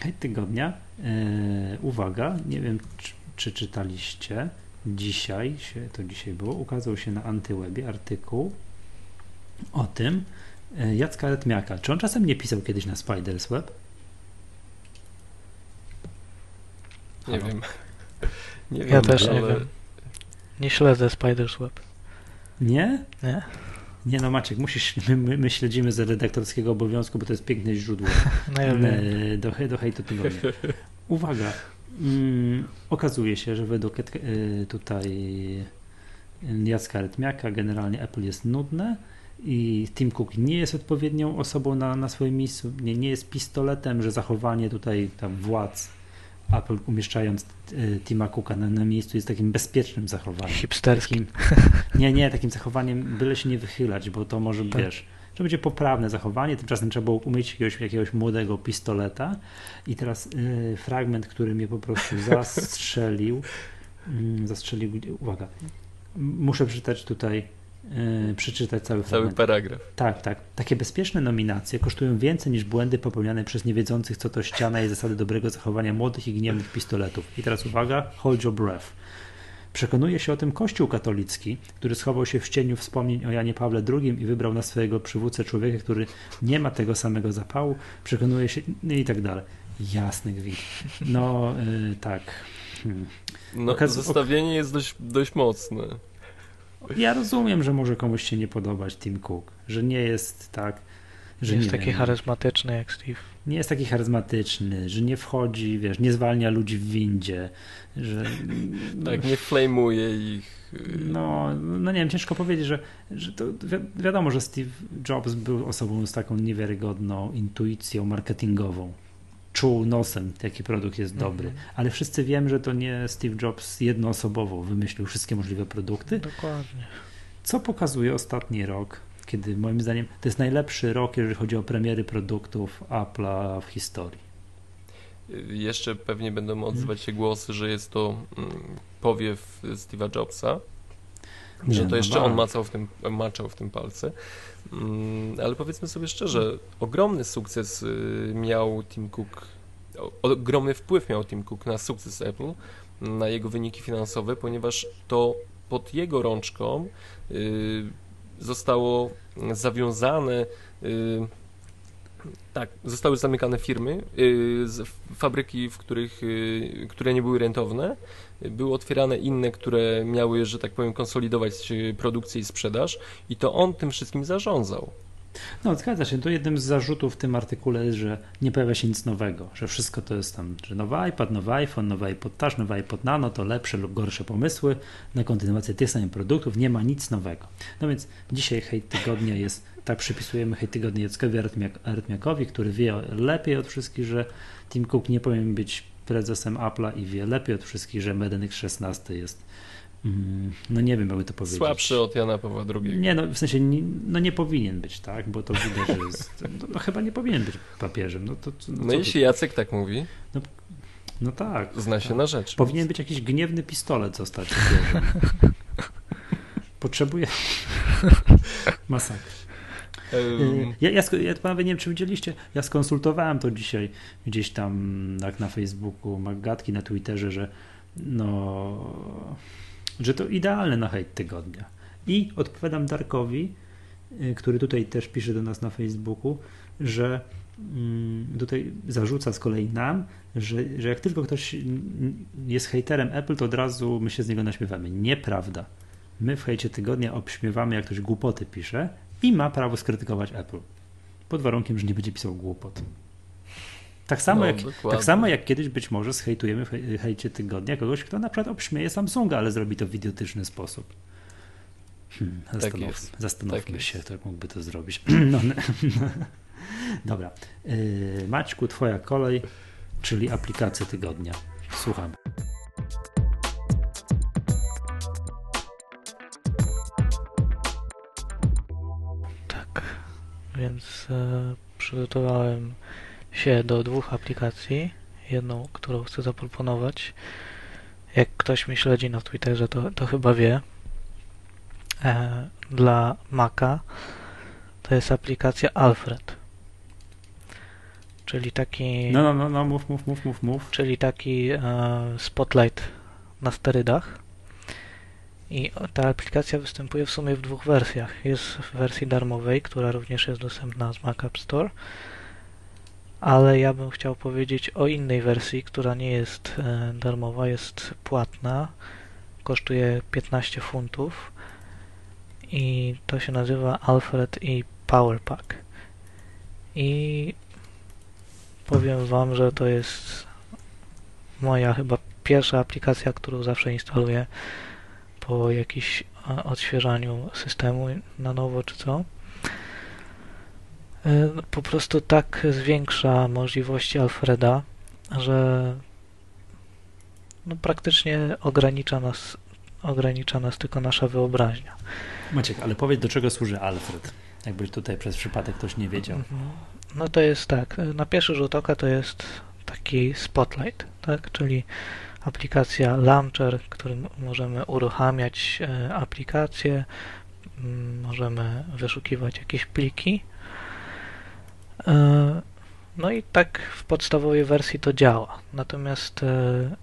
Hejt tygodnia. E, uwaga, nie wiem, czy, czy czytaliście. Dzisiaj się, to dzisiaj było, ukazał się na Antywebie artykuł o tym e, Jacka Retmiaka. Czy on czasem nie pisał kiedyś na Spider's Web? Nie Halo? wiem. Nie Ja wiem, też nie ale wiem. Nie śledzę Spider's Web. Nie? Nie? Nie no Maciek, musisz, my, my, my śledzimy z redaktorskiego obowiązku, bo to jest piękne źródło. No ja e, do, do hejtu tygodnia. Uwaga, mm, okazuje się, że według e, tutaj Jacka Retmiaka generalnie Apple jest nudne i Tim Cook nie jest odpowiednią osobą na, na swoim miejscu, nie, nie jest pistoletem, że zachowanie tutaj tam władz Apple umieszczając e, Tima Cooka na, na miejscu jest takim bezpiecznym zachowaniem. Hipsterskim. Takim, nie, nie, takim zachowaniem byle się nie wychylać, bo to może, Tak. wiesz, to będzie poprawne zachowanie, tymczasem trzeba było umyć jakiegoś, jakiegoś młodego pistoleta i teraz y, fragment, który mnie po prostu zastrzelił, mm, zastrzelił, uwaga, muszę przeczytać tutaj, y, przeczytać cały cały fragment. paragraf. Tak, tak. Takie bezpieczne nominacje kosztują więcej niż błędy popełniane przez niewiedzących, co to ściana i zasady dobrego zachowania młodych i gniewnych pistoletów. I teraz uwaga, hold your breath. Przekonuje się o tym Kościół katolicki, który schował się w cieniu wspomnień o Janie Pawle II i wybrał na swojego przywódcę człowieka, który nie ma tego samego zapału, przekonuje się no i tak dalej. Jasny gwint. No, y, tak. Hmm. No, Okaz- zestawienie jest dość, dość mocne. Ja rozumiem, że może komuś się nie podobać Tim Cook, że nie jest tak, że jest nie taki wiem, charyzmatyczny jak Steve. nie jest taki charyzmatyczny, że nie wchodzi, wiesz, nie zwalnia ludzi w windzie, że Tak, nie flamuje ich. y, no, no nie wiem, ciężko powiedzieć, że, że to wi- wiadomo, że Steve Jobs był osobą z taką niewiarygodną intuicją marketingową. Czuł nosem, jaki produkt jest dobry, Mhm. ale wszyscy wiemy, że to nie Steve Jobs jednoosobowo wymyślił wszystkie możliwe produkty, Dokładnie. co pokazuje ostatni rok, kiedy moim zdaniem to jest najlepszy rok, jeżeli chodzi o premiery produktów Apple'a w historii. Jeszcze pewnie będą odzywać się głosy, że jest to mm, powiew Steve'a Jobsa. Nie, że no to jeszcze on ba. macał w tym, maczał w tym palce. Mm, Ale powiedzmy sobie szczerze, ogromny sukces y, miał Tim Cook, ogromny wpływ miał Tim Cook na sukces Apple, na jego wyniki finansowe, ponieważ to pod jego rączką y, zostało zawiązane y, tak, zostały zamykane firmy, y, fabryki, w których, y, które nie były rentowne, były otwierane inne, które miały, że tak powiem, konsolidować y, produkcję i sprzedaż i to on tym wszystkim zarządzał. No, zgadza się. To jednym z zarzutów w tym artykule jest, że nie pojawia się nic nowego, że wszystko to jest tam, że nowy iPad, nowy iPhone, nowy iPod Touch, nowy iPod Nano, to lepsze lub gorsze pomysły na kontynuację tych samych produktów, nie ma nic nowego. No więc dzisiaj hejt tygodnia jest, tak przypisujemy hejt tygodnia Jackowi Artmiak- Artmiakowi, który wie lepiej od wszystkich, że Tim Cook nie powinien być prezesem Apple'a i wie lepiej od wszystkich, że Medenik 16 jest, no nie wiem, jakby to powiedzieć. Słabszy od Jana Pawła II. Nie, no w sensie nie, no nie powinien być, tak? Bo to widać, że jest. No, no chyba nie powinien być papieżem. No, to, no, No jeśli Jacek tak mówi, no No tak. Zna się tak. na rzecz. Powinien być jakiś gniewny pistolet zostać. Potrzebuję. Masakra. Um, Ja, ja, ja panowie, nie wiem, czy widzieliście, ja skonsultowałem to dzisiaj gdzieś tam tak na Facebooku, Magatki na Twitterze, że no, że to idealne na hejt tygodnia. I odpowiadam Darkowi, y, który tutaj też pisze do nas na Facebooku, że mm, tutaj zarzuca z kolei nam, że, że jak tylko ktoś jest hejterem Apple, to od razu my się z niego naśmiewamy. Nieprawda. My w hejcie tygodnia obśmiewamy, jak ktoś głupoty pisze i ma prawo skrytykować Apple. Pod warunkiem, że nie będzie pisał głupot. Tak samo, No, jak, dokładnie. tak samo jak kiedyś być może zhejtujemy w hej- hejcie tygodnia kogoś, kto na przykład obśmieje Samsunga, ale zrobi to w idiotyczny sposób. Hmm, zastanów, jest. zastanówmy Tak jest. się, kto mógłby to zrobić. No, no. Dobra. Yy, Maćku, twoja kolej, czyli aplikacja tygodnia. Słucham. Tak, więc e, przygotowałem się do dwóch aplikacji. Jedną, którą chcę zaproponować. Jak ktoś mnie śledzi na Twitterze, to, to chyba wie. E, dla Maca to jest aplikacja Alfred. Czyli taki, No, no, no, no mów, mów, mów, mów, mów. czyli taki e, spotlight na sterydach. I ta aplikacja występuje w sumie w dwóch wersjach. Jest w wersji darmowej, która również jest dostępna z Mac App Store. Ale ja bym chciał powiedzieć o innej wersji, która nie jest e, darmowa, jest płatna. Kosztuje 15 funtów. I to się nazywa Alfred i Power Pack. I powiem Wam, że to jest moja chyba pierwsza aplikacja, którą zawsze instaluję po jakimś e, odświeżaniu systemu na nowo czy co. E, no, Po prostu tak zwiększa możliwości Alfreda, że no praktycznie ogranicza nas, ogranicza nas tylko nasza wyobraźnia. Maciek, ale powiedz, do czego służy Alfred? Jakbyś tutaj przez przypadek ktoś nie wiedział. Mhm. No to jest tak, na pierwszy rzut oka to jest taki spotlight, tak, czyli aplikacja launcher, którym możemy uruchamiać e, aplikacje, możemy wyszukiwać jakieś pliki. E, No i tak w podstawowej wersji to działa. Natomiast e,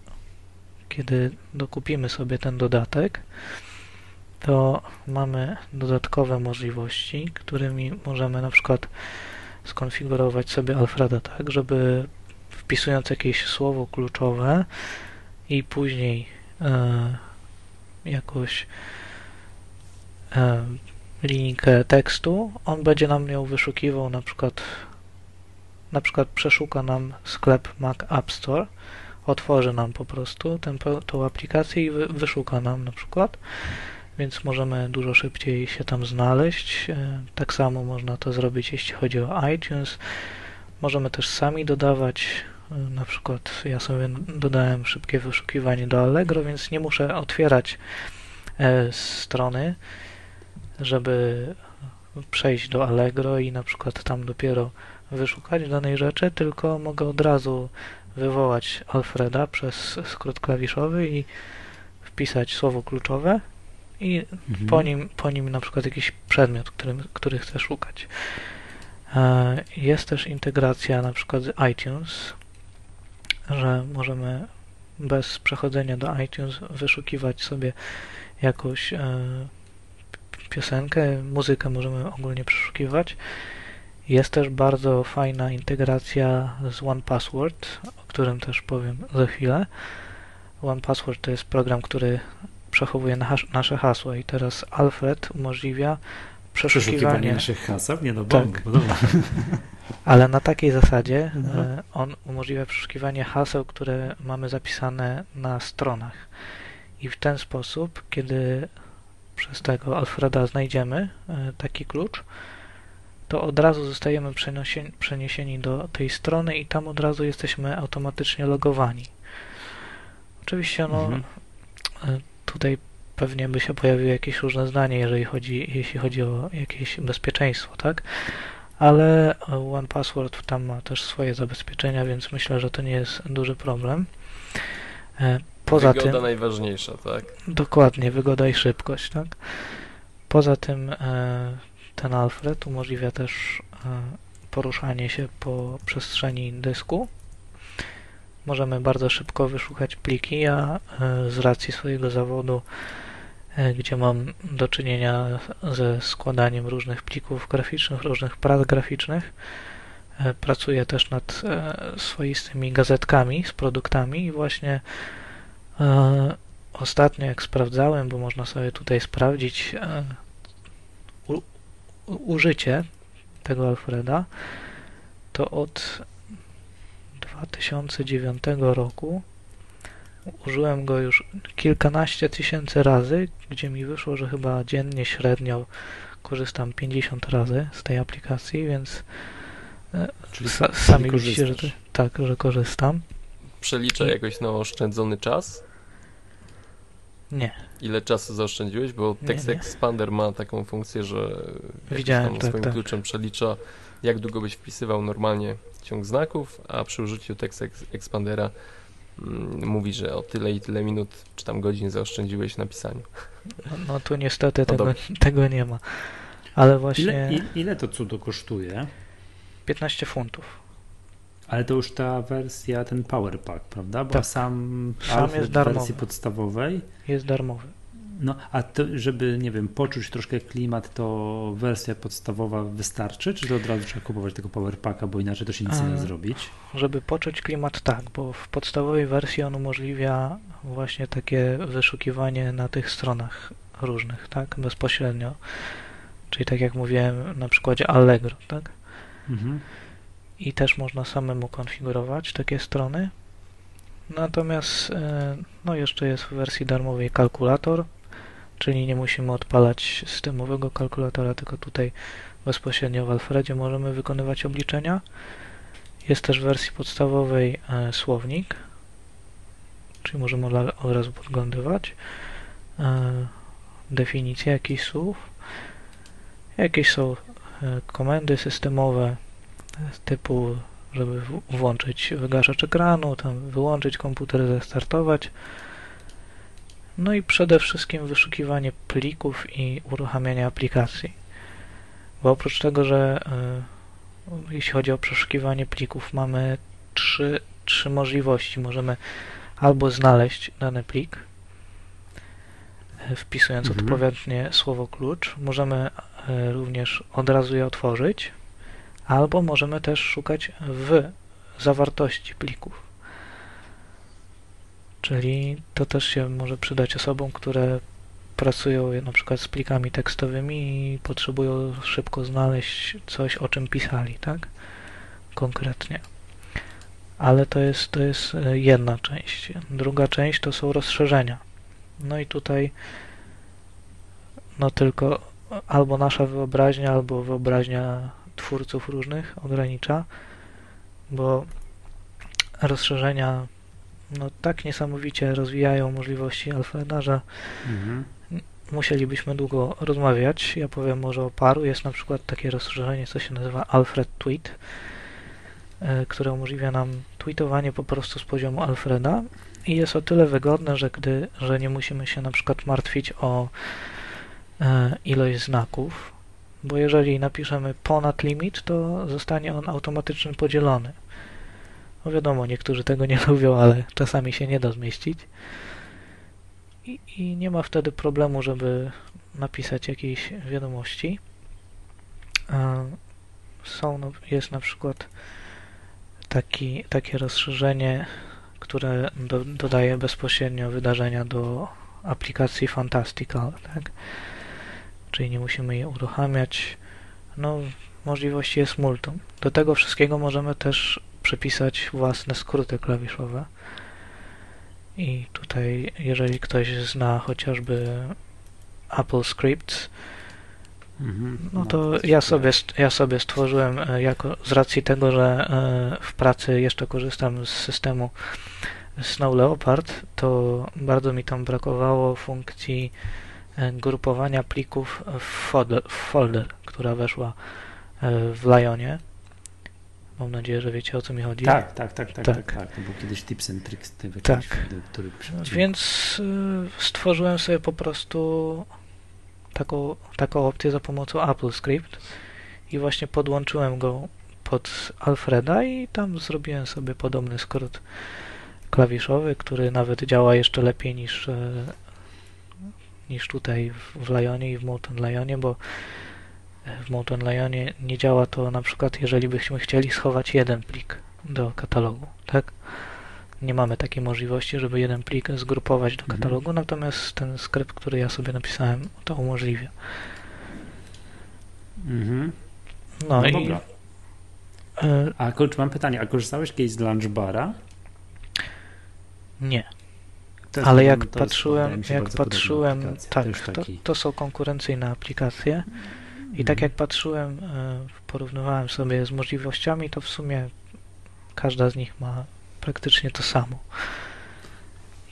kiedy dokupimy sobie ten dodatek, to mamy dodatkowe możliwości, którymi możemy na przykład skonfigurować sobie Alfreda tak, żeby wpisując jakieś słowo kluczowe i później e, jakąś e, linijkę tekstu, on będzie nam ją wyszukiwał na przykład na przykład przeszuka nam sklep Mac App Store, otworzy nam po prostu tę, aplikację i wy, wyszuka nam na przykład więc możemy dużo szybciej się tam znaleźć. E, Tak samo można to zrobić, jeśli chodzi o iTunes. Możemy też sami dodawać, e, na przykład ja sobie dodałem szybkie wyszukiwanie do Allegro, więc nie muszę otwierać e, strony, żeby przejść do Allegro i na przykład tam dopiero wyszukać danej rzeczy, tylko mogę od razu wywołać Alfreda przez skrót klawiszowy i wpisać słowo kluczowe i Mhm. po nim, po nim na przykład jakiś przedmiot, którym, który chcę szukać. E, Jest też integracja na przykład z iTunes, że możemy bez przechodzenia do iTunes wyszukiwać sobie jakąś e, piosenkę, muzykę możemy ogólnie przeszukiwać. Jest też bardzo fajna integracja z OnePassword, o którym też powiem za chwilę. OnePassword to jest program, który przechowuje nasz, nasze hasła i teraz Alfred umożliwia Przeszukiwanie przeszukiwanie, naszych haseł? Nie no, Tak. dobra. ale na takiej zasadzie Mhm. e, on umożliwia przeszukiwanie haseł, które mamy zapisane na stronach. I w ten sposób, kiedy przez tego Alfreda znajdziemy e, taki klucz, to od razu zostajemy przeniesieni, do tej strony i tam od razu jesteśmy automatycznie logowani. Oczywiście no, Mhm. e, tutaj pewnie by się pojawiło jakieś różne zdanie, jeżeli chodzi, jeśli chodzi o jakieś bezpieczeństwo, tak? Ale OnePassword tam ma też swoje zabezpieczenia, więc myślę, że to nie jest duży problem. Poza Wygoda tym, najważniejsza, tak? dokładnie, wygoda i szybkość, tak? Poza tym e, ten Alfred umożliwia też e, poruszanie się po przestrzeni dysku. Możemy bardzo szybko wyszukać pliki. Ja e, z racji swojego zawodu, gdzie mam do czynienia ze składaniem różnych plików graficznych, różnych prac graficznych, pracuję też nad swoistymi gazetkami z produktami i właśnie ostatnio jak sprawdzałem, bo można sobie tutaj sprawdzić e, u, użycie tego Alfreda, to od 2009 roku użyłem go już kilkanaście tysięcy razy, gdzie mi wyszło, że chyba dziennie średnio korzystam 50 razy z tej aplikacji, więc Czyli sa, sami czyli widzicie, że tak, że korzystam. Przelicza jakoś na oszczędzony czas? Nie, Ile czasu zaoszczędziłeś? Bo Text nie. Expander ma taką funkcję, że Widziałem, tam tak, swoim tak. kluczem przelicza, jak długo byś wpisywał normalnie ciąg znaków, a przy użyciu Text Ex- Expandera mm, mówi, że o tyle i tyle minut czy tam godzin zaoszczędziłeś na pisaniu. no, no tu niestety tego, tego nie ma. Ale właśnie Ile, i- ile to cudo kosztuje? 15 funtów. Ale to już ta wersja, ten Power Pack, prawda? Bo Tak. sam, Sam jest w darmowy. wersji podstawowej. Jest darmowy. No, a to, żeby, nie wiem, poczuć troszkę klimat, to wersja podstawowa wystarczy? Czy to od razu trzeba kupować tego Power Packa, bo inaczej to się nic nie da A. zrobić? Żeby poczuć klimat, tak, bo w podstawowej wersji on umożliwia właśnie takie wyszukiwanie na tych stronach różnych, tak, bezpośrednio. Czyli tak jak mówiłem na przykładzie Allegro, tak? Mhm. I też można samemu konfigurować takie strony. Natomiast e, no jeszcze jest w wersji darmowej kalkulator, czyli nie musimy odpalać systemowego kalkulatora, tylko tutaj bezpośrednio w Alfredzie możemy wykonywać obliczenia. Jest też w wersji podstawowej e, słownik, czyli możemy od razu podglądywać e, definicje jakichś słów. Jakieś są komendy systemowe typu, żeby włączyć wygaszacz ekranu, tam wyłączyć komputer, zestartować. No i przede wszystkim wyszukiwanie plików i uruchamianie aplikacji. Bo oprócz tego, że e, jeśli chodzi o przeszukiwanie plików, mamy trzy, trzy możliwości. Możemy albo znaleźć dany plik, wpisując Mhm. odpowiednie słowo klucz. Możemy e, również od razu je otworzyć, albo możemy też szukać w zawartości plików. Czyli to też się może przydać osobom, które pracują na przykład z plikami tekstowymi i potrzebują szybko znaleźć coś, o czym pisali, tak? Konkretnie. Ale to jest, to jest e, jedna część. Druga część to są rozszerzenia. No i tutaj no tylko albo nasza wyobraźnia, albo wyobraźnia twórców różnych ogranicza, bo rozszerzenia no tak niesamowicie rozwijają możliwości Alfreda, że Mhm. musielibyśmy długo rozmawiać. Ja powiem może o paru. Jest na przykład takie rozszerzenie, co się nazywa Alfred Tweet, e, które umożliwia nam tweetowanie po prostu z poziomu Alfreda i jest o tyle wygodne, że gdy, że nie musimy się na przykład martwić o e, ilość znaków, bo jeżeli napiszemy ponad limit, to zostanie on automatycznie podzielony. No wiadomo, niektórzy tego nie lubią, ale czasami się nie da zmieścić. I, I nie ma wtedy problemu, żeby napisać jakieś wiadomości. Są, no, jest na przykład taki, takie rozszerzenie, które do, dodaje bezpośrednio wydarzenia do aplikacji Fantastical, tak? Czyli nie musimy je uruchamiać. No, możliwości jest multum. Do tego wszystkiego możemy też przepisać własne skróty klawiszowe. I tutaj, jeżeli ktoś zna chociażby Apple Scripts, Mhm. no to ja sobie, ja sobie stworzyłem e, jako, z racji tego, że e, w pracy jeszcze korzystam z systemu Snow Leopard, to bardzo mi tam brakowało funkcji grupowania plików w folder, w folder która weszła e, w Lionie. Mam nadzieję, że wiecie o co mi chodzi. Tak, tak, tak, tak, Tak. tak, tak. To był kiedyś tips and tricks, Tak. który Więc y, stworzyłem sobie po prostu taką, taką opcję za pomocą AppleScript i właśnie podłączyłem go pod Alfreda i tam zrobiłem sobie podobny skrót klawiszowy, który nawet działa jeszcze lepiej niż, e, niż tutaj w, Lionie i w Molten Lionie, bo w Molten Lionie nie działa to na przykład jeżeli byśmy chcieli schować jeden plik do katalogu, tak? Nie mamy takiej możliwości, żeby jeden plik zgrupować do Mhm. katalogu, natomiast ten skrypt, który ja sobie napisałem, to umożliwia. Mhm. No, No i dobra. e, A mam pytanie, a korzystałeś kiedyś z Lunchbara? nie. To Ale to jak wydaje patrzyłem, jak patrzyłem, tak, to, to, to są konkurencyjne aplikacje i tak Mhm. jak patrzyłem, e, porównywałem sobie z możliwościami, to w sumie każda z nich ma praktycznie to samo.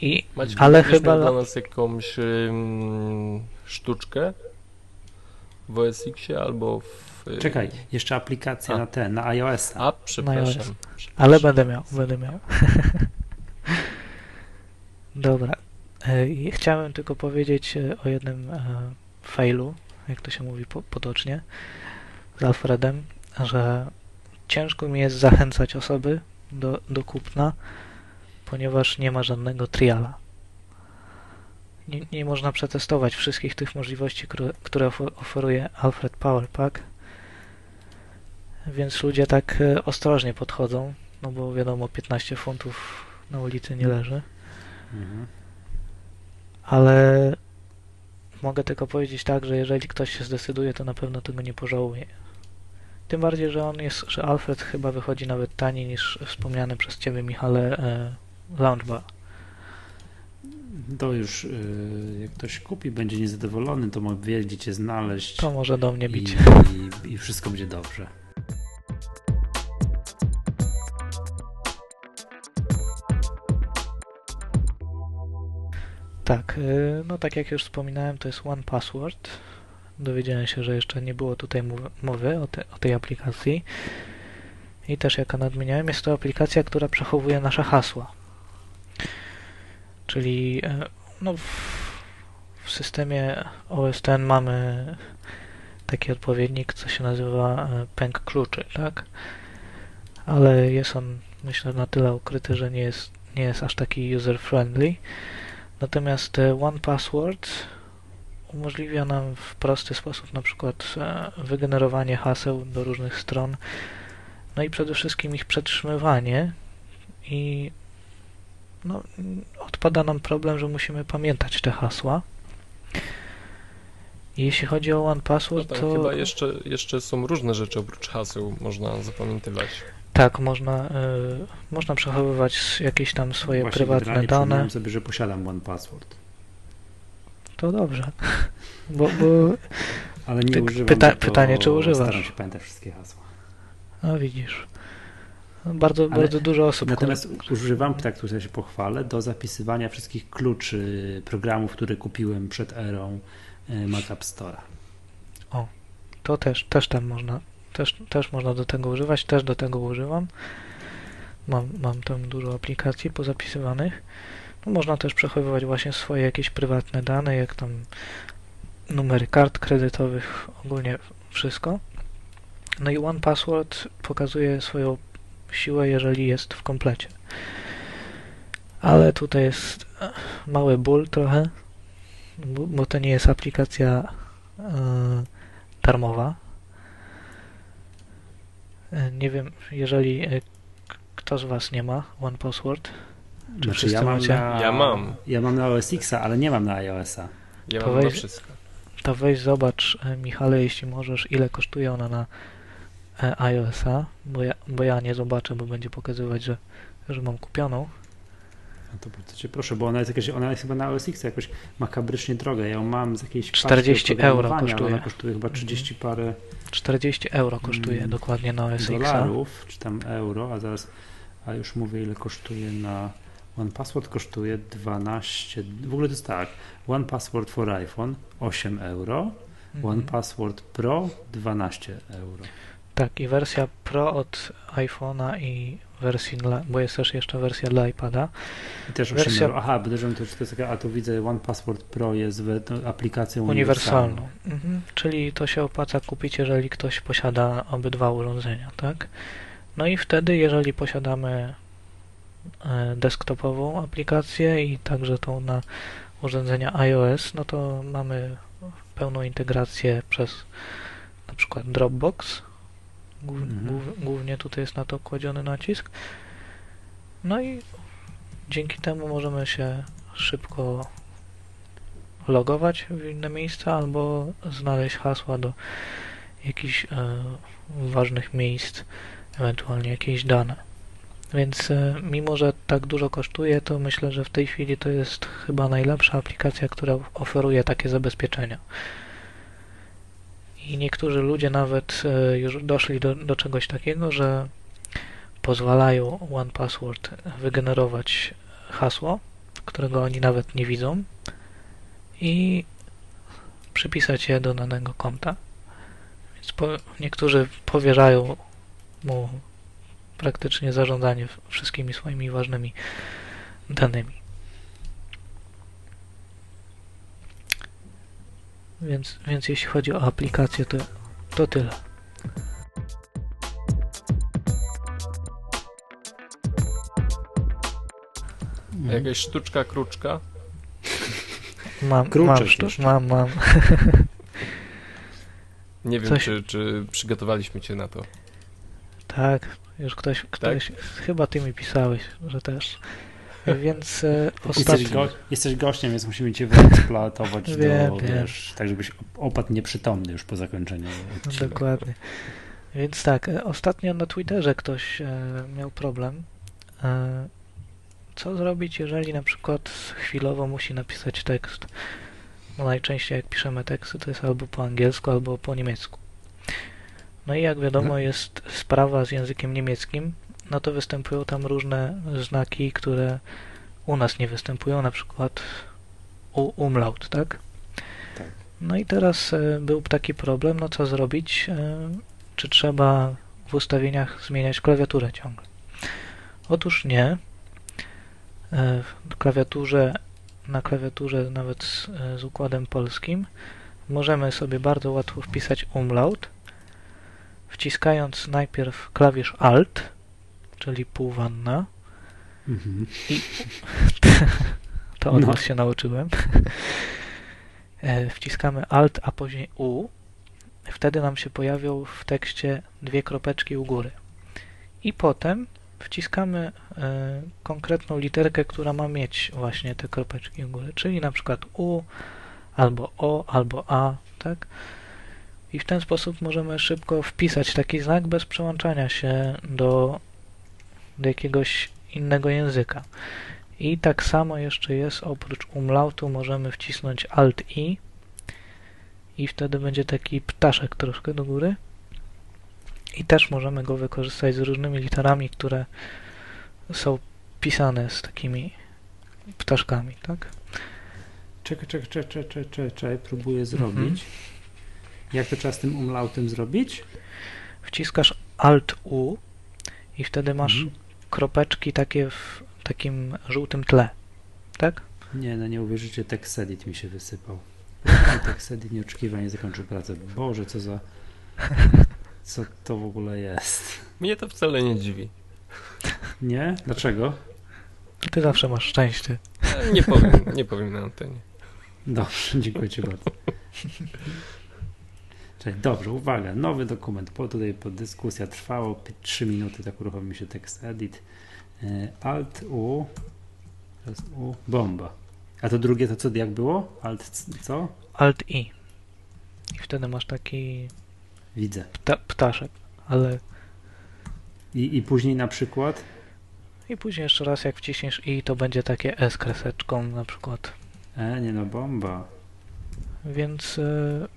I Maciek, Ale chyba- dla nas jakąś sztuczkę w OS Xie albo w... y, Czekaj, jeszcze aplikacja A. na ten, na iOS-a. A, przepraszam. iOS. przepraszam. Ale będę miał, będę miał. Dobra. E, Chciałem tylko powiedzieć e, o jednym e, failu, jak to się mówi po, potocznie, z Alfredem, że ciężko mi jest zachęcać osoby do, do kupna, ponieważ nie ma żadnego triala. Nie, nie można przetestować wszystkich tych możliwości, które, które oferuje Alfred Power Pack, więc ludzie tak ostrożnie podchodzą, no bo wiadomo, 15 funtów na ulicy nie leży. Mhm. Ale mogę tylko powiedzieć tak, że jeżeli ktoś się zdecyduje, to na pewno tego nie pożałuje. Tym bardziej, że on jest, że Alfred chyba wychodzi nawet taniej niż wspomniany przez Ciebie, Michale, e, Launchbar. To już, y, jak ktoś kupi, będzie niezadowolony, to wie, gdzie cię znaleźć To może do mnie i, bić. i, i wszystko będzie dobrze. Tak, y, no tak jak już wspominałem, to jest One Password. Dowiedziałem się, że jeszcze nie było tutaj mowy- o, te, o tej aplikacji. I też jak nadmieniałem, jest to aplikacja, która przechowuje nasze hasła. Czyli e, no, w, w systemie OS X mamy taki odpowiednik, co się nazywa e, pęk kluczy, tak? Ale jest on, myślę, na tyle ukryty, że nie jest, nie jest aż taki user-friendly. Natomiast e, One Password umożliwia nam w prosty sposób na przykład e, wygenerowanie haseł do różnych stron, no i przede wszystkim ich przetrzymywanie i no, odpada nam problem, że musimy pamiętać te hasła. Jeśli chodzi o One No Password, tam to chyba jeszcze, jeszcze są różne rzeczy oprócz haseł można zapamiętywać. Tak, można, e, można przechowywać jakieś tam swoje Właśnie prywatne dane. sobie, że posiadam One Password, To dobrze. Bo, bo ale nie Ty- używam. pyta- pytanie, czy używasz? Staram się pamiętać wszystkie hasła. no widzisz. Bardzo, Ale bardzo dużo osób. Natomiast używam, tak tutaj się pochwalę, do zapisywania wszystkich kluczy programów, które kupiłem przed erą y, Mac App Store'a. To też, też tam można, też, też można do tego używać, też do tego używam. Mam, mam tam dużo aplikacji pozapisywanych. No, można też przechowywać właśnie swoje jakieś prywatne dane, jak tam numery kart kredytowych, ogólnie wszystko. No i One Password pokazuje swoją siłę, jeżeli jest w komplecie. Ale tutaj jest e, mały ból trochę, bo, to nie jest aplikacja e, darmowa. E, Nie wiem, jeżeli e, kto z Was nie ma One Password, Czy Znaczy, ja mam, macie? na, Ja mam. Ja mam na OS X-a, ale nie mam na iOS-a. Ja To mam na weź- wszystko. to weź zobacz, e, Michale, jeśli możesz, ile kosztuje ona na iOS-a, bo ja, bo ja nie zobaczę, bo będzie pokazywać, że, że mam kupioną. No to bardzo cię proszę, bo ona jest jakaś, ona jest chyba na OS X jakoś makabrycznie droga. Ja ją mam z jakiejś paczki 40 euro kosztuje. Ona kosztuje chyba 30 parę 40 euro kosztuje Mm, dokładnie na OS X. dolarów, czy tam euro, a zaraz, a już mówię ile kosztuje na One Password kosztuje 12, w ogóle to jest tak, One Password for iPhone 8 euro, Mhm. One Password Pro 12 euro. Tak, i wersja Pro od iPhone'a i wersji, bo jest też jeszcze wersja dla iPada. I też Wersja-. Aha, podejrzewam, to, że to jest taka, a tu widzę One Password Pro jest aplikacją Uniwersalną. Mhm. Czyli to się opłaca kupić, jeżeli ktoś posiada obydwa urządzenia, tak? No i wtedy, jeżeli posiadamy e, desktopową aplikację i także tą na urządzenia iOS, no to mamy pełną integrację przez na przykład Dropbox. Głów, Mhm. głów, głównie tutaj jest na to kładziony nacisk. No i dzięki temu możemy się szybko logować w inne miejsca albo znaleźć hasła do jakichś e, ważnych miejsc, ewentualnie jakieś dane. Więc e, mimo, że tak dużo kosztuje, to myślę, że w tej chwili to jest chyba najlepsza aplikacja, która oferuje takie zabezpieczenia. I niektórzy ludzie nawet e, już doszli do, do czegoś takiego, że pozwalają OnePassword wygenerować hasło, którego oni nawet nie widzą i przypisać je do danego konta. Więc po, niektórzy powierzają mu praktycznie zarządzanie wszystkimi swoimi ważnymi danymi. Więc, więc jeśli chodzi o aplikację, to, to tyle. Mhm. Jakaś sztuczka, kruczka? Mam, Kruczek mam, mam, mam. Nie wiem, Coś- czy, czy przygotowaliśmy cię na to. Tak, już ktoś, ktoś chyba ty mi pisałeś, że też. Więc e, Jesteś, ostatnio. go, jesteś gościem, więc musimy cię wyeksploatować do, Wiem, wiem. wiesz, tak żebyś opadł nieprzytomny już po zakończeniu odcinka. Dokładnie. Więc tak, e, ostatnio na Twitterze ktoś e, miał problem. Co zrobić, jeżeli na przykład chwilowo musi napisać tekst? Bo najczęściej jak piszemy teksty, to jest albo po angielsku, albo po niemiecku. No i jak wiadomo, Mhm. jest sprawa z językiem niemieckim, no to występują tam różne znaki, które u nas nie występują, na przykład u umlaut, tak? Tak. No i teraz e, był taki problem, no co zrobić? E, czy trzeba w ustawieniach zmieniać klawiaturę ciągle? Otóż nie. E, w klawiaturze, na klawiaturze nawet z, z układem polskim możemy sobie bardzo łatwo wpisać umlaut, wciskając najpierw klawisz Alt, czyli półwanna, Mhm. to od No. was się nauczyłem. E, Wciskamy Alt, a później U. Wtedy nam się pojawią w tekście dwie kropeczki u góry. I potem wciskamy e, konkretną literkę, która ma mieć właśnie te kropeczki u góry, czyli na przykład U, albo O, albo A, tak? I w ten sposób możemy szybko wpisać taki znak bez przełączania się do, do jakiegoś innego języka. I tak samo jeszcze jest, oprócz umlautu możemy wcisnąć Alt-I i wtedy będzie taki ptaszek troszkę do góry. I też możemy go wykorzystać z różnymi literami, które są pisane z takimi ptaszkami, tak? Czekaj, czekaj, czekaj, czekaj, czekaj, czekaj, próbuję Mhm. zrobić. Jak to trzeba z tym umlautem zrobić? Wciskasz Alt-U i wtedy masz Mhm. Kropeczki takie w takim żółtym tle, tak? Nie, no nie uwierzycie, TextEdit mi się wysypał. TextEdit nieoczekiwanie zakończył pracę. Boże, co za... Co to w ogóle jest? Mnie to wcale nie dziwi. Nie? Dlaczego? Ty zawsze masz szczęście. Nie powiem, nie powiem na antenie. Dobrze, dziękuję Ci bardzo. Cześć, dobrze, uwaga, nowy dokument. Po tutaj dyskusja trwało 3 minuty, tak uruchomił się tekst edit. E, Alt U, teraz U, bomba. A to drugie to co, jak było? Alt co? Alt-I. I wtedy masz taki Widzę. pta ptaszek, ale I, I później na przykład i później jeszcze raz jak wciśniesz I, to będzie takie S kreseczką na przykład. E, nie no, bomba. Więc e,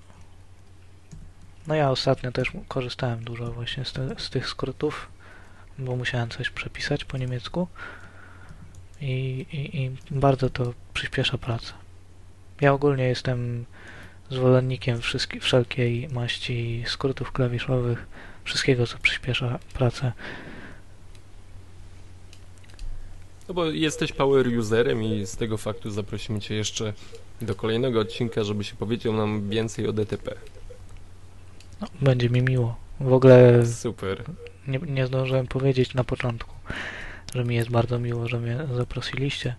no ja ostatnio też korzystałem dużo właśnie z, te, z tych skrótów, bo musiałem coś przepisać po niemiecku i, i, i bardzo to przyspiesza pracę. Ja ogólnie jestem zwolennikiem wszelkiej maści skrótów klawiszowych, wszystkiego, co przyspiesza pracę. No bo jesteś power userem i z tego faktu zaprosimy Cię jeszcze do kolejnego odcinka, żebyś powiedział nam więcej o DTP. No, będzie mi miło. W ogóle Super. nie, nie zdążyłem powiedzieć na początku, że mi jest bardzo miło, że mnie zaprosiliście.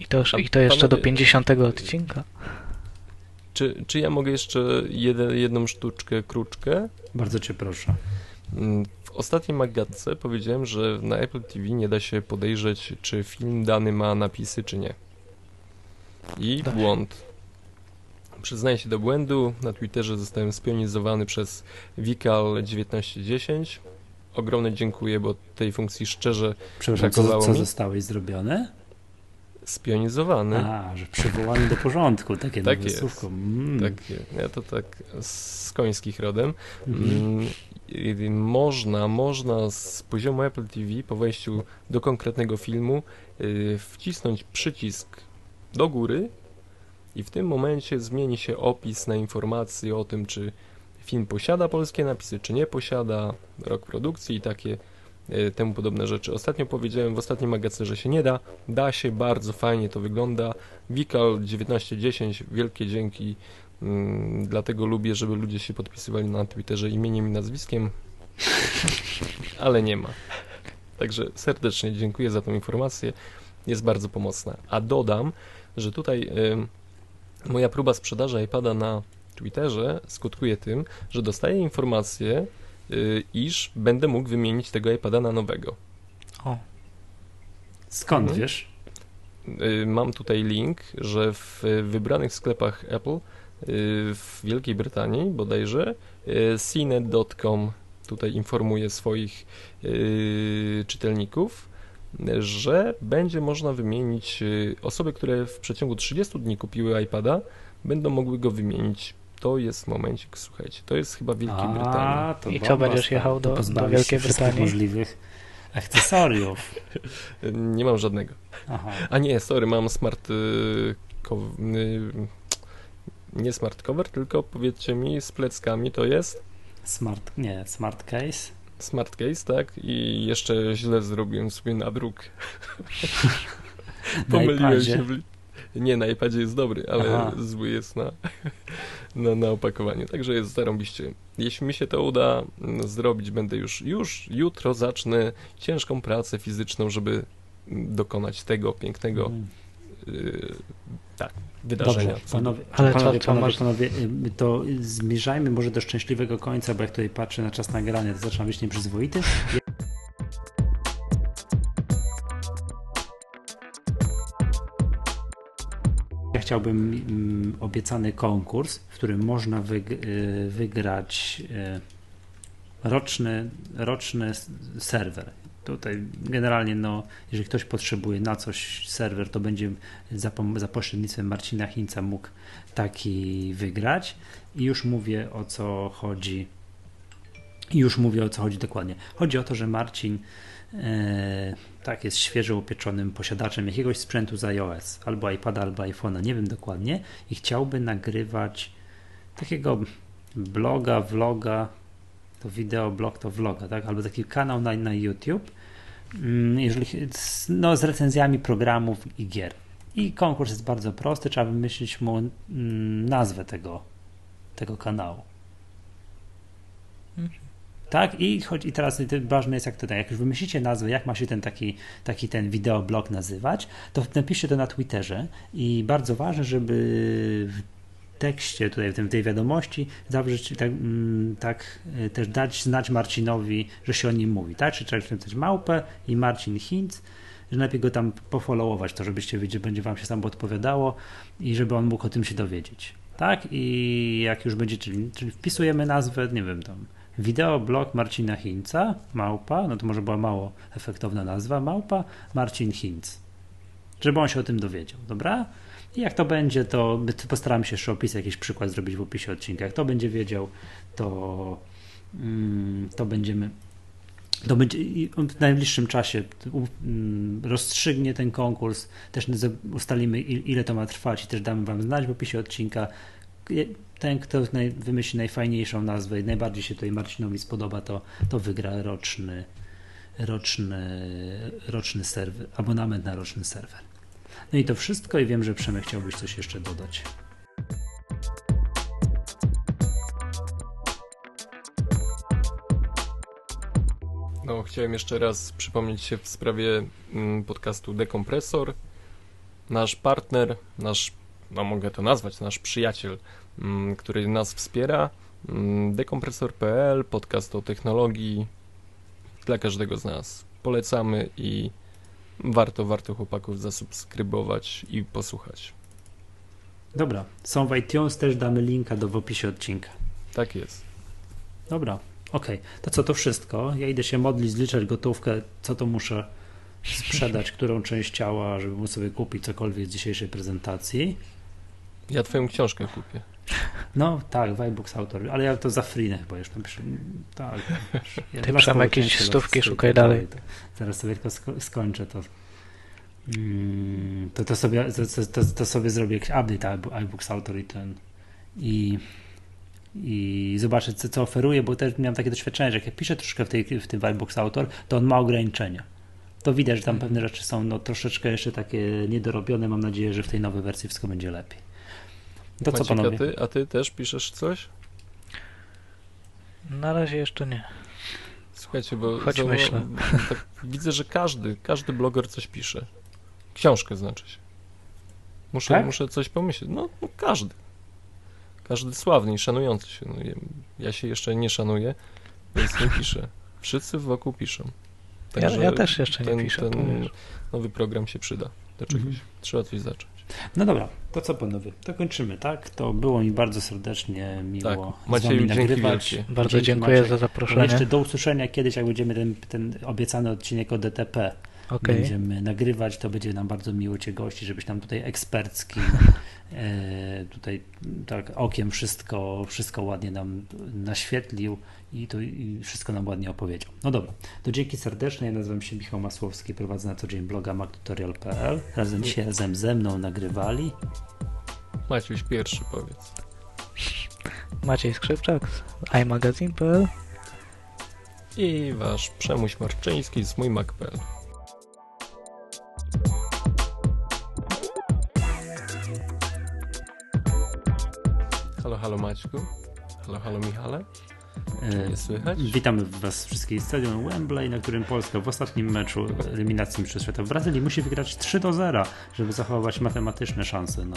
I to, już, A i to jeszcze do panowie- 50 odcinka. Czy, czy ja mogę jeszcze jede, jedną sztuczkę, kruczkę? Bardzo cię proszę. Mm, W ostatniej magatce powiedziałem, że na Apple TV nie da się podejrzeć, czy film dany ma napisy, czy nie. I Da się. błąd. Przyznaję się do błędu. Na Twitterze zostałem spionizowany przez Wikal1910. Ogromne dziękuję, bo tej funkcji szczerze Przepraszam, co, co mi? zostałeś zrobione? spionizowany. A, że przywołany do porządku, takie Tak nowe jest. Mm. Tak, ja to tak z końskich rodem. Mhm. Mm, Można, można z poziomu Apple TV po wejściu do konkretnego filmu y, wcisnąć przycisk do góry i w tym momencie zmieni się opis na informacje o tym, czy film posiada polskie napisy, czy nie posiada, rok produkcji i takie y, temu podobne rzeczy. Ostatnio powiedziałem w ostatnim magazynie, że się nie da. Da się, bardzo fajnie to wygląda. Wikal 1910, wielkie dzięki. Mm, dlatego lubię, żeby ludzie się podpisywali na Twitterze imieniem i nazwiskiem, ale nie ma. Także serdecznie dziękuję za tą informację. Jest bardzo pomocna. A dodam, że tutaj ym, moja próba sprzedaży iPada na Twitterze skutkuje tym, że dostaję informację, y, iż będę mógł wymienić tego iPada na nowego. O, Skąd Mhm. wiesz? Y, Mam tutaj link, że w wybranych sklepach Apple y, w Wielkiej Brytanii bodajże cnet.com tutaj informuje swoich czytelników, że będzie można wymienić y, osoby, które w przeciągu 30 dni kupiły iPada, będą mogły go wymienić. To jest momencik, słuchajcie, to jest chyba Wielkiej Brytanii. A, to I co, będziesz stary. jechał do- do Wielkiej Brytanii? możliwych akcesoriów. Nie mam żadnego. Aha. A nie, sorry, mam smart. Y, ko- y, nie smart cover, tylko powiedzcie mi z pleckami to jest Smart, nie, smart case. Smart case, tak? I jeszcze źle zrobiłem sobie nadruk. Na Pomyliłem się. W... Nie, na iPadzie jest dobry, ale Aha. zły jest na, na, na opakowaniu. Także jest zarąbiście. Jeśli mi się to uda mm, zrobić, będę już, już jutro zacznę ciężką pracę fizyczną, żeby dokonać tego pięknego Mm. y, tak, wydarzenia. Dobrze, panowie, Ale panowie, co panowie, panowie, y, to zmierzajmy może do szczęśliwego końca, bo jak tutaj patrzę na czas nagrania, to zaczyna być nieprzyzwoity. Ja chciałbym mm, obiecany konkurs, w którym można y, wygrać y, roczny, roczny serwer. Tutaj generalnie, no, jeżeli ktoś potrzebuje na coś serwer, to będzie za, za pośrednictwem Marcina Chińca mógł taki wygrać. I już mówię o co chodzi. Już mówię o co chodzi dokładnie. Chodzi o to, że Marcin e, tak jest świeżo upieczonym posiadaczem jakiegoś sprzętu z iOS, albo iPada, albo iPhone'a, nie wiem dokładnie, i chciałby nagrywać takiego bloga, vloga, to wideo, blog, to vloga, tak? Albo taki kanał na, na YouTube, mm, jeżeli, no, z recenzjami programów i gier. I konkurs jest bardzo prosty, trzeba wymyślić mu mm, nazwę tego, tego kanału. Mhm. Tak, i, chodzi, i teraz ważne jest, jak to jak już wymyślicie nazwę, jak ma się ten taki, taki ten wideoblog nazywać, to napiszcie to na Twitterze i bardzo ważne, żeby tekście, tutaj w tej wiadomości, zawrzeć, tak, mm, tak y, też dać znać Marcinowi, że się o nim mówi, tak? Czy trzeba wpisać małpę i Marcin Hinz, że lepiej go tam pofollowować, to żebyście wiedzieli, będzie wam się sam odpowiadało i żeby on mógł o tym się dowiedzieć. Tak? I jak już będzie, czyli, czyli wpisujemy nazwę, nie wiem, tam wideoblog Marcina Hinca, małpa, no to może była mało efektowna nazwa, małpa Marcin Hinc. Żeby on się o tym dowiedział, dobra? I jak to będzie, to postaramy się jeszcze opisać jakiś przykład zrobić w opisie odcinka. Jak to będzie wiedział, to, mm, to będziemy. To będzie w najbliższym czasie mm, rozstrzygnie ten konkurs. Też ustalimy, il- ile to ma trwać, i też damy Wam znać w opisie odcinka. ten, kto wymyśli najfajniejszą nazwę i najbardziej się tutaj Marcinowi spodoba, to, to wygra roczny, roczny, roczny serwer, abonament na roczny serwer. No i to wszystko i wiem, że Przemek chciałbyś coś jeszcze dodać. No, chciałem jeszcze raz przypomnieć się w sprawie mm, podcastu Dekompresor. Nasz partner, nasz, no mogę to nazwać, nasz przyjaciel, mm, który nas wspiera. Mm, dekompresor.pl, podcast o technologii dla każdego z nas. Polecamy i warto, warto chłopaków zasubskrybować i posłuchać. Dobra, są w iTunes, też damy linka do w opisie odcinka. Tak jest. Dobra, okej. Okay. To co to wszystko? Ja idę się modlić, zliczać gotówkę, co to muszę sprzedać, którą część ciała, żeby móc sobie kupić cokolwiek z dzisiejszej prezentacji. Ja twoją książkę kupię. No tak, Wybooks autor, ale ja to za free chyba już tam Tak. Ja Ty jakieś stówki szukaj dalej. To, zaraz sobie tylko sko skończę to. Mm, to, to, sobie, to, to, to, sobie zrobię jakiś update iBooks Author i ten i, i zobaczę co, co oferuje, bo też miałem takie doświadczenie, że jak ja piszę troszkę w, tej, w tym iBooks Author, to on ma ograniczenia. To widać, że tam pewne rzeczy są no, troszeczkę jeszcze takie niedorobione. Mam nadzieję, że w tej nowej wersji wszystko będzie lepiej. To Maciek, co panowie? A ty, a ty też piszesz coś? Na razie jeszcze nie. Słuchajcie, bo Choć myślę. Tak widzę, że każdy, każdy bloger coś pisze. Książkę znaczy się. Muszę, tak? muszę coś pomyśleć. No, no, każdy. Każdy sławny i szanujący się. No, ja się jeszcze nie szanuję, więc nie piszę. Wszyscy wokół piszą. Także ja, ja, też jeszcze ten, nie piszę. Ten nowy program się przyda do czegoś. Mhm. Trzeba coś zacząć. No dobra, to co panowie, to kończymy, tak? To było mi bardzo serdecznie miło tak. Macieju, nagrywać. Bardzo dzięki dziękuję Maciek. za zaproszenie. Jeszcze do usłyszenia kiedyś, jak będziemy ten, ten obiecany odcinek o DTP okay. będziemy nagrywać, to będzie nam bardzo miło Cię gości, żebyś nam tutaj eksperckim e, tutaj tak okiem wszystko, wszystko ładnie nam naświetlił i to i wszystko nam ładnie opowiedział. No dobra, to dzięki serdeczne. Ja nazywam się Michał Masłowski, prowadzę na co dzień bloga mactutorial.pl. Razem dzisiaj razem ze mną nagrywali. Maciuś pierwszy powiedz. Maciej Skrzypczak z iMagazine.pl i wasz Przemuś Marczyński z mójmac.pl. Halo, halo Maćku. Halo, halo Michale. Nie słychać? Witamy Was wszystkich z stadionu Wembley, na którym Polska w ostatnim meczu eliminacji Mistrzostw Świata w Brazylii musi wygrać 3 do 0, żeby zachować matematyczne szanse na